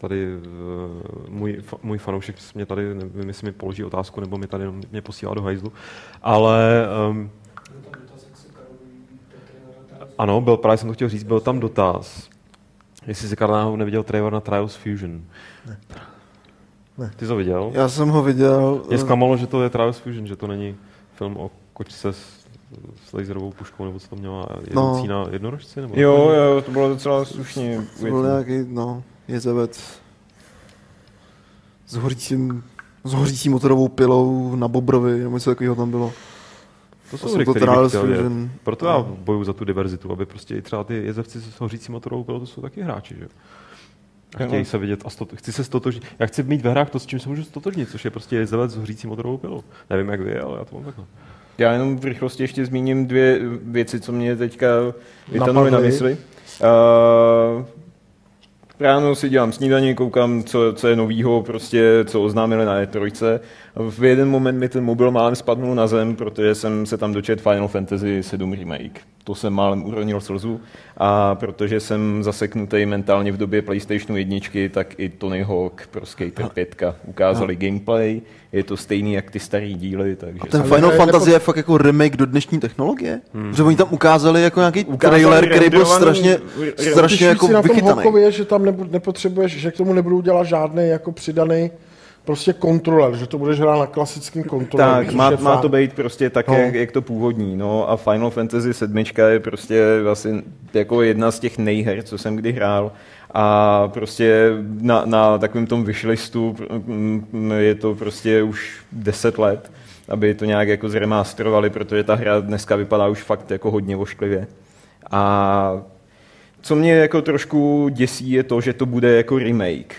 B: tady eh, můj, můj fanoušek mě tady, nevím, jestli mi položí otázku, nebo mi tady mě posílá do hajzlu, ale um, ano, byl, právě jsem to chtěl říct, byl tam dotaz, jestli si Karl neviděl trailer na Trials Fusion.
D: Ne.
B: Ne. Ty jsi to viděl?
C: Já jsem ho viděl.
B: Mě
C: eh,
B: zklamalo, že to je Trials Fusion, že to není film o kočce s, s laserovou puškou, nebo co to měla, jedoucí
C: No.
B: na jednorožci? Nebo
E: Jo, jo, to bylo docela slušně.
C: To byl nějaký, no, jezevec s hořícím, s hořící motorovou pilou na Bobrovi, nebo něco takového tam bylo.
B: To jsou
C: jsou
B: hry,
C: to
B: které bych chtěl. Proto já
C: No.
B: bojuju za tu diverzitu, aby prostě i třeba ty jezevci s hořící motorovou pilou, to jsou taky hráči, že? A chtějí se vidět a stot, chci se stotožnit. Já chci mít ve hrách to, s čím se můžu stotožnit, což je prostě jezevec s hořící motorovou pilou. Nevím, jak vy, ale já to mám takhle.
E: Já jenom v rychlosti ještě zmíním dvě věci, co mě teďka vytanuly na mysli. Uh, ráno si dělám snídaní, koukám, co, co je novýho, prostě, co oznámili na E3. V jeden moment mi ten mobil málem spadnul na zem, protože jsem se tam dočet Final Fantasy 7 Remake. To jsem málem uronil slzu a protože jsem zaseknutý mentálně v době PlayStationu 1, tak i Tony Hawk pro Skater 5 ukázali gameplay. Je to stejný jak ty starý díly, takže
C: A ten Final Fantasy
D: nepo-
C: je fakt jako remake do dnešní technologie? Hmm. Že oni tam ukázali jako nějaký
E: Ukázali
C: trailer, který byl strašně, strašně jako
D: si na tom
C: vychytaný.
D: Hawkově, že tam nepotřebuješ, že k tomu nebudou dělat žádný jako přidaný prostě kontroler, že to budeš hrát na klasickém kontroleru.
E: Tak, má, má to být prostě tak,
D: No.
E: jak, jak to původní. No a Final Fantasy 7 je prostě asi jako jedna z těch nejher, co jsem kdy hrál. A prostě na, na takovém tom wishlistu mm, je to prostě už 10 let, aby to nějak jako zremasterovali, protože ta hra dneska vypadá už fakt jako hodně ošklivě. A co mě jako trošku děsí je to, že to bude jako remake.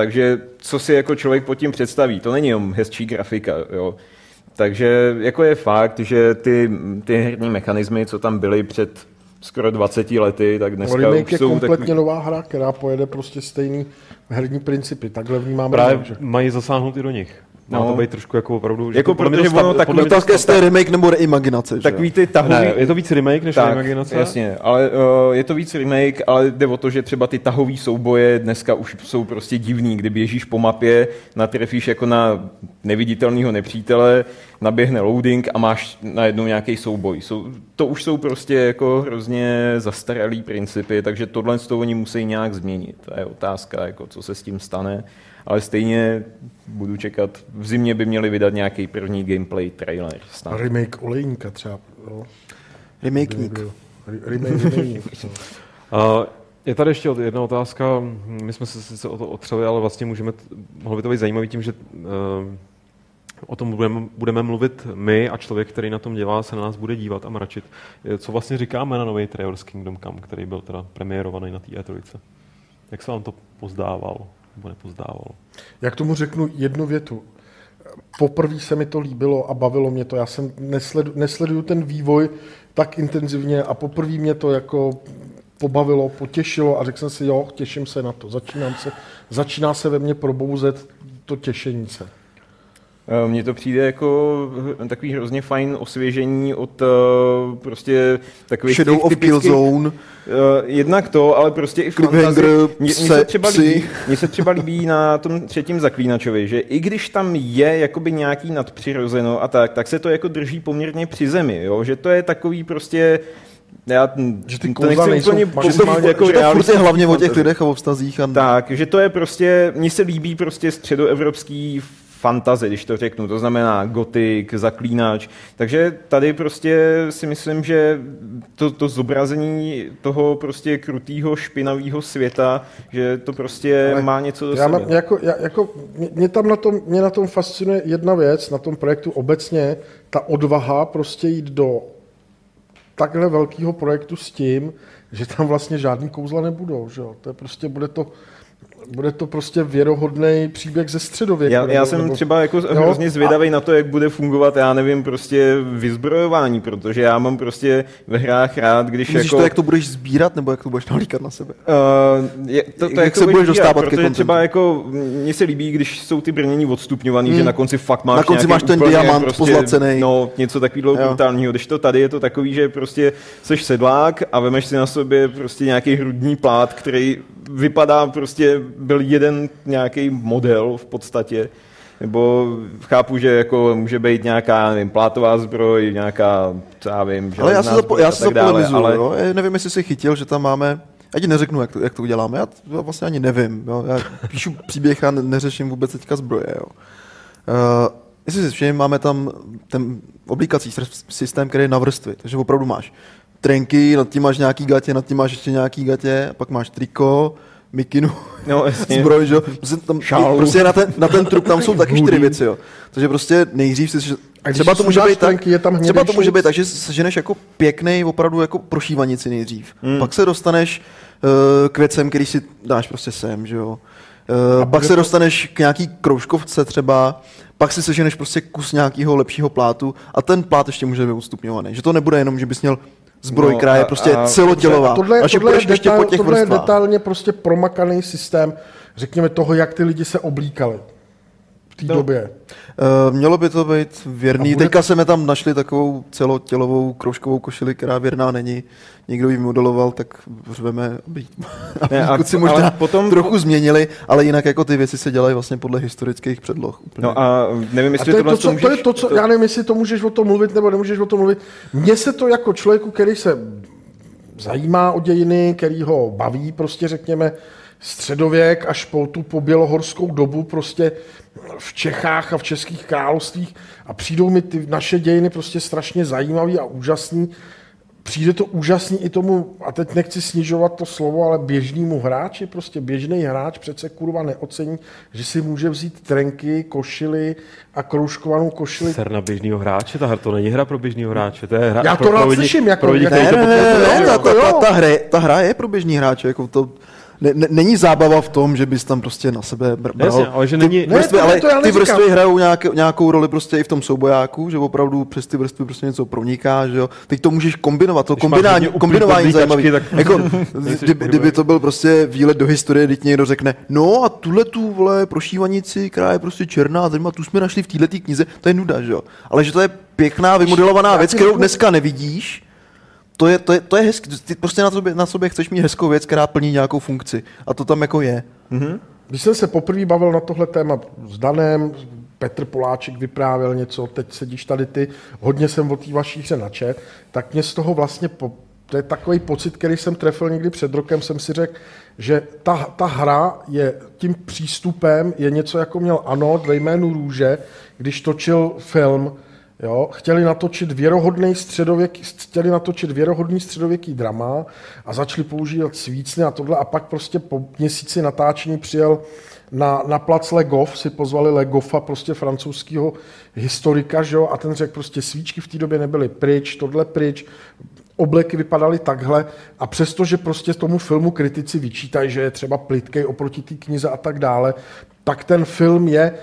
E: Takže co si jako člověk pod tím představí? To není jenom hezčí grafika, jo. Takže jako je fakt, že ty, ty herní mechanismy, co tam byly před skoro 20 lety, tak dneska
D: Remake
E: už
D: je
E: jsou
D: kompletně
E: takový...
D: nová hra, která pojede prostě stejný herní principy. Takhle vnímám.
B: Právě
D: že?
B: mají zasáhnout i do nich. Má
E: No.
B: to být trošku jako opravdu... že
E: Jako
B: to
E: protože ono
C: to také
B: sta-
C: jste remake nebo reimaginace, že?
E: Takový ty tahový...
B: Ne, je to víc remake než
E: tak,
B: reimaginace?
E: jasně, ale uh, je to víc remake, ale jde o to, že třeba ty tahový souboje dneska už jsou prostě divný, kdy běžíš po mapě, natrefíš jako na neviditelného nepřítele, naběhne loading a máš najednou nějaký souboj. Jsou, to už jsou prostě jako hrozně zastaralý principy, takže tohle z toho oni musí nějak změnit. To je otázka, jako co se s tím stane. Ale stejně budu čekat, v zimě by měli vydat nějaký první gameplay trailer. Snad.
D: Remake olejníka třeba.
C: Remakeník.
D: Re- Remake, remake. no.
B: Je tady ještě jedna otázka. My jsme se sice o to otřeli, ale vlastně můžeme, mohlo by to být zajímavý tím, že uh, o tom budeme, budeme mluvit my a člověk, který na tom dělá, se na nás bude dívat a mračit. Eh, Co vlastně říkáme na nový trailer z Kingdom Come, který byl teda premiérovaný na té E3? Jak se vám to pozdávalo? Nebo nepozdávalo?
D: Jak tomu řeknu jednu větu. Poprvé se mi to líbilo a bavilo mě to. Já jsem nesledu, nesleduju ten vývoj tak intenzivně a poprvé mě to jako pobavilo, potěšilo a řekl jsem si, jo, těším se na to. Začínám se, začíná se ve mně probouzet to těšení se.
E: Eh, Mně to přijde jako hr- takový hrozně fajn osvěžení od eh, prostě takových
C: Shadow
E: těch
C: of
E: typických-
C: Killzone.
E: Eh, jednak to, ale prostě i fantasy. Mně se, třeba líbí, mně se třeba líbí na tom třetím zaklínačovi, že i když tam je jakoby nějaký nadpřirozeno a tak, tak se to jako drží poměrně při zemi, jo? že to je takový prostě já
D: Že ty
E: to nechci
D: nejsou
E: úplně
C: Že to,
E: popsat
C: jako že to furt je hlavně o těch lidech a o vztazích. A...
E: Tak, že to je prostě, mně se líbí prostě středoevropský fantazy, když to řeknu, to znamená gotik, zaklínač, takže tady prostě si myslím, že to, to zobrazení toho prostě krutýho, špinavého světa, že to prostě
D: Ale
E: má něco do
D: Já
E: sebe.
D: jako, já, jako, mě, mě, tam na tom, mě na tom fascinuje jedna věc, na tom projektu obecně, ta odvaha prostě jít do takhle velkého projektu s tím, že tam vlastně žádný kouzla nebudou, že jo? To je prostě, bude to, bude to prostě věrohodný příběh ze středověku.
E: Já, já jsem
D: nebo-
E: třeba jako
D: Jo,
E: hrozně zvědavý na to, jak bude fungovat, já nevím, prostě vyzbrojování, protože já mám prostě ve hrách rád, když
C: Myslíš
E: jako...
C: to, jak to budeš sbírat, nebo jak to budeš nalíkat na sebe?
E: Uh, je, to, to
C: Jak
E: jak
C: se
E: to
C: budeš
E: budeš
C: dostávat ke
E: protože
C: kontentu?
E: třeba jako, mně se líbí, když jsou ty brnění odstupňovaný, že na konci fakt máš
C: Hmm. Na konci máš ten
E: úplně
C: diamant pozlacenej.
E: No, něco takového brutálního. Když to tady je to takový, že prostě seš sedlák a vemeš si na sobě prostě nějaký hrudní plát, který vypadá prostě byl jeden nějaký model v podstatě, nebo chápu, že jako může být nějaká, nevím, plátová zbroj, nějaká, co já vím,
C: Ale já se
E: železná
C: za,
E: zbroj
C: já
E: a
C: se
E: tak dále,
C: zapolemizuju,
E: ale
C: jo? Já nevím, jestli jsi chytil, že tam máme, já ti neřeknu, jak to, jak to uděláme, já, to- já vlastně ani nevím, jo? já píšu příběh a ne- neřeším vůbec teďka zbroje. Jo? Uh, jestli si všiml, máme tam ten oblíkací systém, který je na vrstvy, takže opravdu máš trenky, nad tím máš nějaký gatě, nad tím máš ještě nějaký gatě, a pak máš triko, mikinu,
E: no, jasně.
C: zbroj, že jo? Prostě, tam,
D: Šálu.
C: prostě na ten, na ten trup tam jsou taky čtyři věci, jo. Takže prostě nejdřív si, že třeba to může být tak,
D: je tam
C: třeba to může být tak, že seženeš jako pěkný, opravdu jako prošívanici nejdřív.
E: Hmm.
C: Mm. Pak se dostaneš uh, k věcem, který si dáš prostě sem, že jo. Uh, pak se
D: to-
C: dostaneš k nějaký kroužkovce třeba, pak si seženeš prostě kus nějakého lepšího plátu a ten plát ještě může být ustupňovaný. Že to nebude jenom, že bys měl zbroj,
E: No
C: která je prostě
E: a-
C: celotělová.
D: A tohle, je-
C: a že
D: tohle, je
C: půjdeš ještě
D: detail,
C: po těch
D: tohle je detailně prostě promakaný systém, řekněme toho, jak ty lidi se oblíkali té
E: No.
D: době.
C: Uh, mělo by to být věrný.
D: A bude
C: Teďka jsme tam našli takovou celotělovou kroužkovou košili, která věrná není. Někdo ji modeloval, tak řveme, aby,
E: a- ale
C: možná
E: potom-
C: trochu změnili, ale jinak jako ty věci se dělají vlastně podle historických předloh. Úplně.
E: No a nevím,
D: A
E: jestli
D: to je to, co,
E: můžeš,
D: to je to, co, já nevím, jestli to můžeš o tom mluvit, nebo nemůžeš o tom mluvit. Mně se to jako člověku, který se zajímá o dějiny, který ho baví, prostě řekněme, středověk až po tu po bělohorskou dobu prostě v Čechách a v českých královstvích a přijdou mi ty naše dějiny prostě strašně zajímavý a úžasný. Přijde to úžasný i tomu, a teď nechci snižovat to slovo, ale běžnému hráči, prostě běžný hráč přece kurva neocení, že si může vzít trenky, košily a kroužkovanou košili.
B: Ser na běžného hráče, ta hra to není hra pro běžného hráče, to je hra
D: Já to
B: pro,
D: rád
B: pro lidi,
D: slyším, jako-
B: pro lidi,
D: jako-
B: kteří
C: ne,
B: to
C: ne, ne,
B: potřebují.
C: ne, ta,
D: jako
C: ta, ta,
D: jo.
C: ta, hra, ta hra je pro běžný hráče. Jako to, ne, ne, není zábava v tom, že bys tam prostě na sebe br- bral.
B: Jasně, ale že
C: ty
B: není-
D: Ne,
C: vrstvy,
D: to ne,
C: ale
D: to já
C: ty vrstvy hrajou nějak, nějakou roli prostě i v tom soubojáku, že opravdu přes ty vrstvy prostě něco proniká, že jo. Teď to můžeš kombinovat, to kombinání, kombinování zajímavý.
B: tak
C: jako, kdyby, kdyby, to byl prostě výlet do historie, když někdo řekne, no a tuhle tu vole prošívanici, která je prostě černá, zajímavá, tu jsme našli v této knize, to je nuda, že jo. Ale že to je pěkná, vymodelovaná věc, kterou dneska nevidíš, to je, to je, to je hezký. Ty prostě na sobě, na sobě chceš mít hezkou věc, která plní nějakou funkci. A to tam jako je.
D: Když jsem se poprvé bavil na tohle téma s Danem, Petr Poláček vyprávěl něco, teď sedíš tady ty, hodně jsem o té vaší hře načet, tak mě z toho vlastně, po, to je takový pocit, který jsem trefil někdy před rokem, jsem si řekl, že ta, ta hra je tím přístupem, je něco jako měl Ano ve jménu Růže, když točil film, Jo, chtěli natočit věrohodný středověký, chtěli natočit věrohodný středověký drama a začali používat svícny a tohle a pak prostě po měsíci natáčení přijel na, na plac Legov, si pozvali Legofa, prostě francouzského historika, že jo, a ten řekl prostě svíčky v té době nebyly pryč, tohle pryč, obleky vypadaly takhle a přestože prostě tomu filmu kritici vyčítají, že je třeba plitkej oproti té knize a tak dále, tak ten film je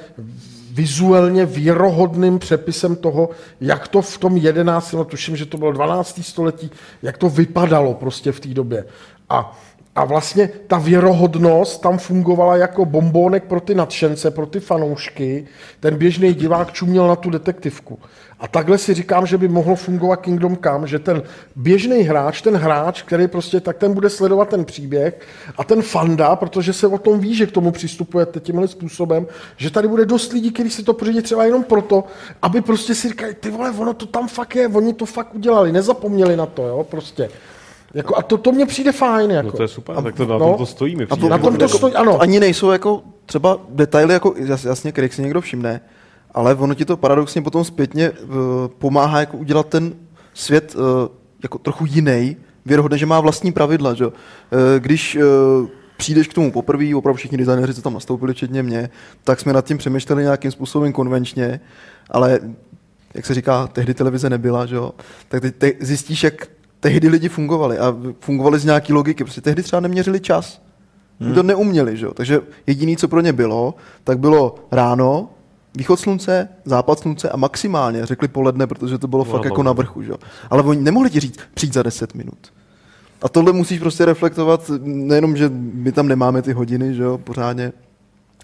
D: vizuálně věrohodným přepisem toho, jak to v tom 11. no tuším, že to bylo 12. století, jak to vypadalo prostě v té době. A, a vlastně ta věrohodnost tam fungovala jako bombónek pro ty nadšence, pro ty fanoušky. Ten běžný divák čuměl na tu detektivku. A takhle si říkám, že by mohlo fungovat Kingdom Come, že ten běžný hráč, ten hráč, který prostě, tak ten bude sledovat ten příběh a ten fanda, protože se o tom ví, že k tomu přistupujete tímhle způsobem, že tady bude dost lidí, kteří si to pořídí třeba jenom proto, aby prostě si říkali, ty vole, ono to tam fakt je, oni to fakt udělali, nezapomněli na to, jo, prostě. Jako, a to, to mně přijde fajn, jako.
B: No to je super, tak to na
D: no.
B: tom to stojí mi
C: A
B: přijde.
D: Na tom to stojí, ano.
C: To ani nejsou jako třeba detaily, jako jas- jasně, kterých si někdo všimne, ale ono ti to paradoxně potom zpětně uh, pomáhá jako udělat ten svět uh, jako trochu jiný, věrohodný, že má vlastní pravidla. Že? Uh, když uh, přijdeš k tomu poprvé, opravdu všichni designéři, co tam nastoupili, včetně mě, tak jsme nad tím přemýšleli nějakým způsobem konvenčně, ale jak se říká, tehdy televize nebyla, že jo? tak teď te- zjistíš, jak tehdy lidi fungovali a fungovali z nějaký logiky. Prostě tehdy třeba neměřili čas. Hmm. To neuměli, že jo? Takže jediné, co pro ně bylo, tak bylo ráno, východ slunce, západ slunce a maximálně řekli poledne, protože to bylo
B: No,
C: fakt
B: no,
C: jako na vrchu, že jo? Ale oni nemohli ti říct, přijď za 10 minut. A tohle musíš prostě reflektovat, nejenom, že my tam nemáme ty hodiny, že jo, pořádně,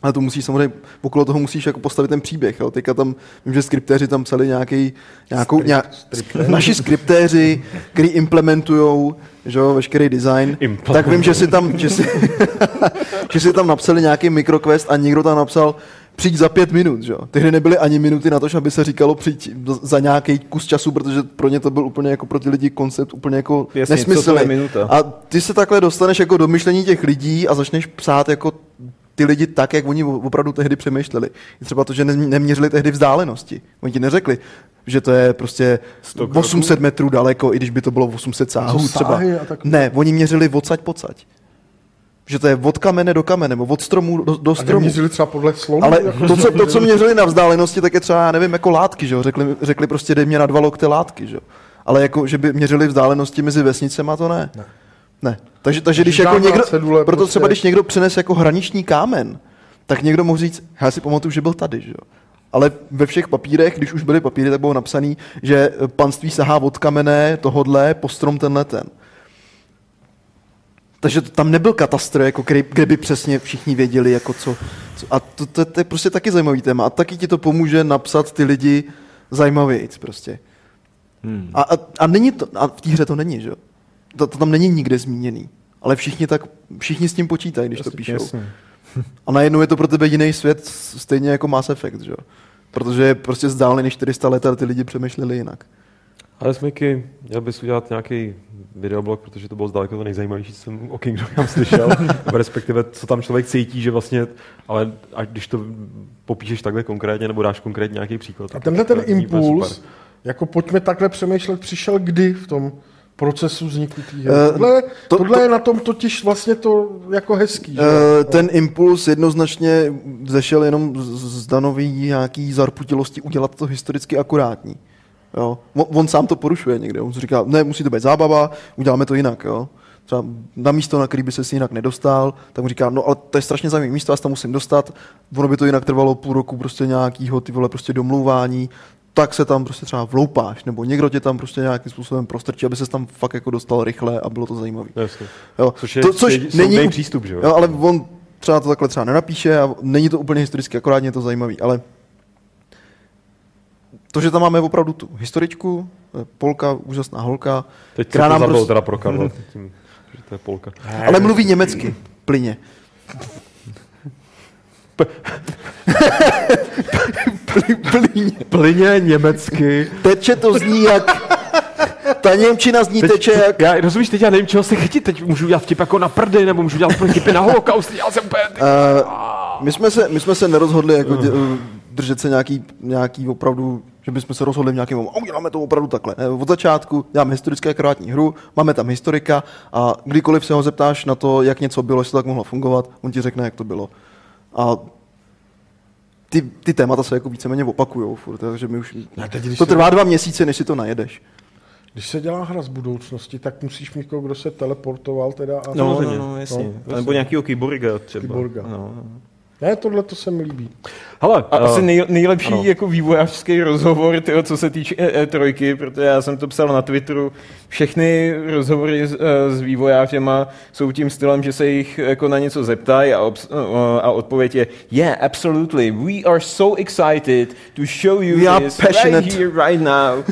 C: Ale to musíš samozřejmě, okolo toho musíš jako postavit ten příběh. Jo. Teďka tam, vím, že skriptéři tam psali nějaký, nějakou, nějak, naši skriptéři, který implementují že jo, veškerý design, tak vím, že si tam, že si, že si tam napsali nějaký mikroquest a někdo tam napsal přijď za pět minut, že jo. Tehdy nebyly ani minuty na to, aby se říkalo přijď za nějaký kus času, protože pro ně to byl úplně jako pro ty lidi koncept úplně jako
E: Jasně,
C: nesmyslný. A ty se takhle dostaneš jako do myšlení těch lidí a začneš psát jako ty lidi tak, jak oni opravdu tehdy přemýšleli. Je třeba to, že ne- neměřili tehdy vzdálenosti. Oni ti neřekli, že to je prostě
E: 100 kroků?
C: 800 metrů daleko, i když by to bylo 800 sáhů třeba.
D: a
C: Ne, oni měřili odsaď pocať. Že to je od kamene do kamene, nebo od stromu do, do
D: A
C: stromu.
D: neměřili třeba podle slonu?
C: Ale
D: jako
C: to co, to, co měřili na vzdálenosti, tak je třeba, já nevím, jako látky, že jo? Řekli, řekli prostě, dej mě na dva lokte látky, že jo? Ale jako, že by měřili vzdálenosti mezi vesnicema, to ne. Ne. ne. Takže, takže když jako někdo,
D: cedule
C: proto
D: prostě.
C: třeba když někdo přines jako hraniční kámen, tak někdo mohl říct, já si pamatuju, že byl tady, že jo? Ale ve všech papírech, když už byly papíry, tak bylo napsané, že panství sahá od kamene tohodle po strom tenhle ten. Takže to, tam nebyl katastr, jako který, kde by přesně všichni věděli, jako co, co a to, to, to, je prostě taky zajímavý téma. A taky ti to pomůže napsat ty lidi zajímavějc prostě. Hmm. A, a, a, není to, a v té hře to není, že jo? To, to tam není nikde zmíněný. Ale všichni, tak, všichni s tím počítají, když to píšou.
E: Jasně.
C: A najednou je to pro tebe jiný svět, stejně jako Mass Effect, že jo? Protože je prostě vzdálený 400 let a ty lidi přemýšleli jinak.
B: Ale Smiky, měl bys udělat nějaký videoblog, protože to bylo zdaleka to nejzajímavější, co jsem o Kingdom Come slyšel, respektive co tam člověk cítí, že vlastně, ale až když to popíšeš takhle konkrétně, nebo dáš konkrétně nějaký příklad.
D: A tenhle ten impuls, jako pojďme takhle přemýšlet, přišel kdy v tom procesu vzniku té hry.
C: Eh,
D: tohle,
C: to-
D: tohle
C: to-
D: je na tom totiž vlastně to jako hezký. Že?
C: Uh, ten impuls jednoznačně zešel jenom z, z Danový nějaký zarputilosti udělat to historicky akurátní. Jo. On, on sám to porušuje někde. On říká, ne, musí to být zábava, uděláme to jinak. Jo. Třeba na místo, na který by se si jinak nedostal, tak mu říká, no ale to je strašně zajímavé místo, já se tam musím dostat, ono by to jinak trvalo půl roku prostě nějakýho ty vole prostě domlouvání, tak se tam prostě třeba vloupáš, nebo někdo tě tam prostě nějakým způsobem prostrčí, aby se tam fakt jako dostal rychle a bylo to zajímavé. Jo.
B: Což je
C: to, což
B: soudný
C: není
B: přístup, že jo?
C: jo? ale on třeba to takhle třeba nenapíše a není to úplně historicky, akorát je to zajímavý, ale to, že tam máme opravdu tu historičku, eh, Polka, úžasná holka,
B: Teď
C: která
B: to
C: nám prostě-
B: teda pro Karla, tím, že to je Polka.
C: ale mluví německy, plyně. Ply- Plyně.
B: Plyně německy.
C: Teče to zní jak... Ta Němčina zní teče jak...
B: Já, rozumíš, teď já nevím, čeho se chytit, teď můžu dělat vtip jako na prdy, nebo můžu dělat vtipy na holokaust, já jsem úplně...
C: Uh, my, jsme se, my jsme se nerozhodli jako dě, držet se nějaký, nějaký opravdu, že bychom se rozhodli v nějakém, a uděláme to opravdu takhle. Ne, od začátku děláme historické akurátní hru, máme tam historika a kdykoliv se ho zeptáš na to, jak něco bylo, jestli to tak mohlo fungovat, on ti řekne, jak to bylo. A ty, ty témata se jako víceméně opakujou furt, takže my už...
D: A teď,
C: To
D: se-
C: trvá dva měsíce, než si to najedeš.
D: Když se dělá hra z budoucnosti, tak musíš mít někoho, kdo se teleportoval teda a
E: No, no, no, jasně.
D: No,
E: No, Nebo nějakýho kyborga třeba.
D: Kyborga.
E: No, no.
D: Ne, tohle to se mi líbí.
B: Hele,
E: A asi
B: eh,
E: nej, nejlepší
B: ano.
E: jako vývojářský rozhovor, tyjo, co se týče E- E3, protože já jsem to psal na Twitteru. Všechny rozhovory s, eh, s vývojářema jsou tím stylem, že se jich jako na něco zeptají a, obs- eh, a odpověď je Yeah, absolutely. We are so excited to show you
C: We are
E: this
C: passionate."
E: right here, right now.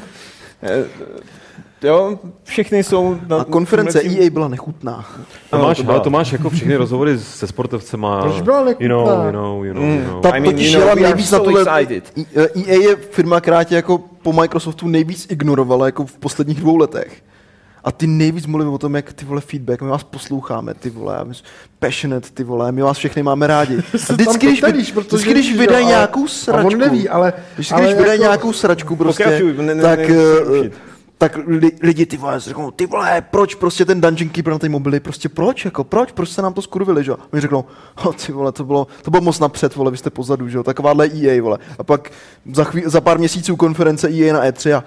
E: Eh, Jo, všechny jsou... Na,
C: A konference
E: tím-
C: EA byla nechutná.
B: to máš,
E: to
B: ale
E: byla.
B: to máš jako všechny rozhovory se sportovcema.
D: Proč byla
B: you know,
D: nechutná?
B: you know, you know,
E: Mm.
B: you know.
C: Ta
E: I mean,
C: totiž
E: you know,
C: jela nejvíc na
E: so
C: tuhle...
E: excited.
C: EA je firma, která tě jako po Microsoftu nejvíc ignorovala jako v posledních dvou letech. A ty nejvíc mluví o tom, jak ty vole feedback, my vás posloucháme, ty vole, my jsme passionate, ty vole, my vás všechny máme rádi. A vždycky, když,
D: to
C: vy-
D: tevíš, protože
C: vždycky, když vydají
D: ale-
C: nějakou
D: A
C: sračku,
D: on neví, ale...
C: vždycky,
D: ale
C: když vydají
D: jako-
C: nějakou sračku prostě,
E: Pokračuj, ne- ne-
C: tak, eh. Tak li, lidi ty vole, řeknou, ty vole, proč prostě ten Dungeon Keeper na té mobily, prostě proč, jako proč, proč se nám to skurvili, že jo? Oni řeknou, oh, ty vole, to bylo, to bylo moc napřed, vole, vy jste pozadu, že jo, takováhle EA, vole. A pak za, chví, za pár měsíců konference EA na E3 a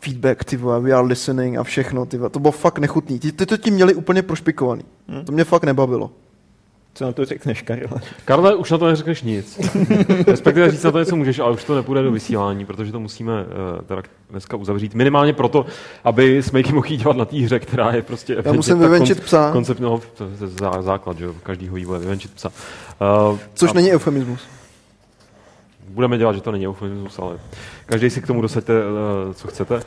C: feedback, ty vole, we are listening a všechno, ty vole, to bylo fakt nechutný. Ty, ty to tím měli úplně prošpikovaný.
E: Hmm.
C: To mě fakt nebavilo.
E: Co na to řekneš, Karle?
B: Karle, už na to neřekneš nic. Respektive říct na to něco můžeš, ale už to nepůjde do vysílání, protože to musíme uh, teda dneska uzavřít. Minimálně proto, aby Smejky mohli dělat na té hře, která je prostě...
C: Já musím vyvenčit psa.
B: Koncept, no, to je zá- základ, že každýho vývoje, vyvenčit psa. Uh,
C: Což
B: a
C: není eufemismus.
B: Budeme dělat, že to není eufemismus, ale každý si k tomu dosaďte, uh, co chcete. Uh,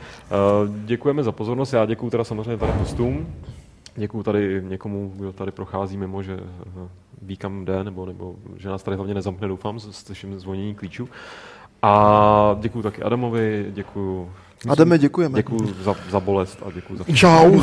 B: děkujeme za pozornost, já děkuji teda samozřejmě tady hostům. Děkuji tady někomu, kdo tady prochází mimo, že uh, ví kam jde, nebo, nebo že nás tady hlavně nezamkne, doufám, s- slyším zvonění klíčů. A děkuji taky Adamovi, děkuji
C: Adame, děkujeme.
B: Děkuji za, za bolest a děkuji za
D: Čau.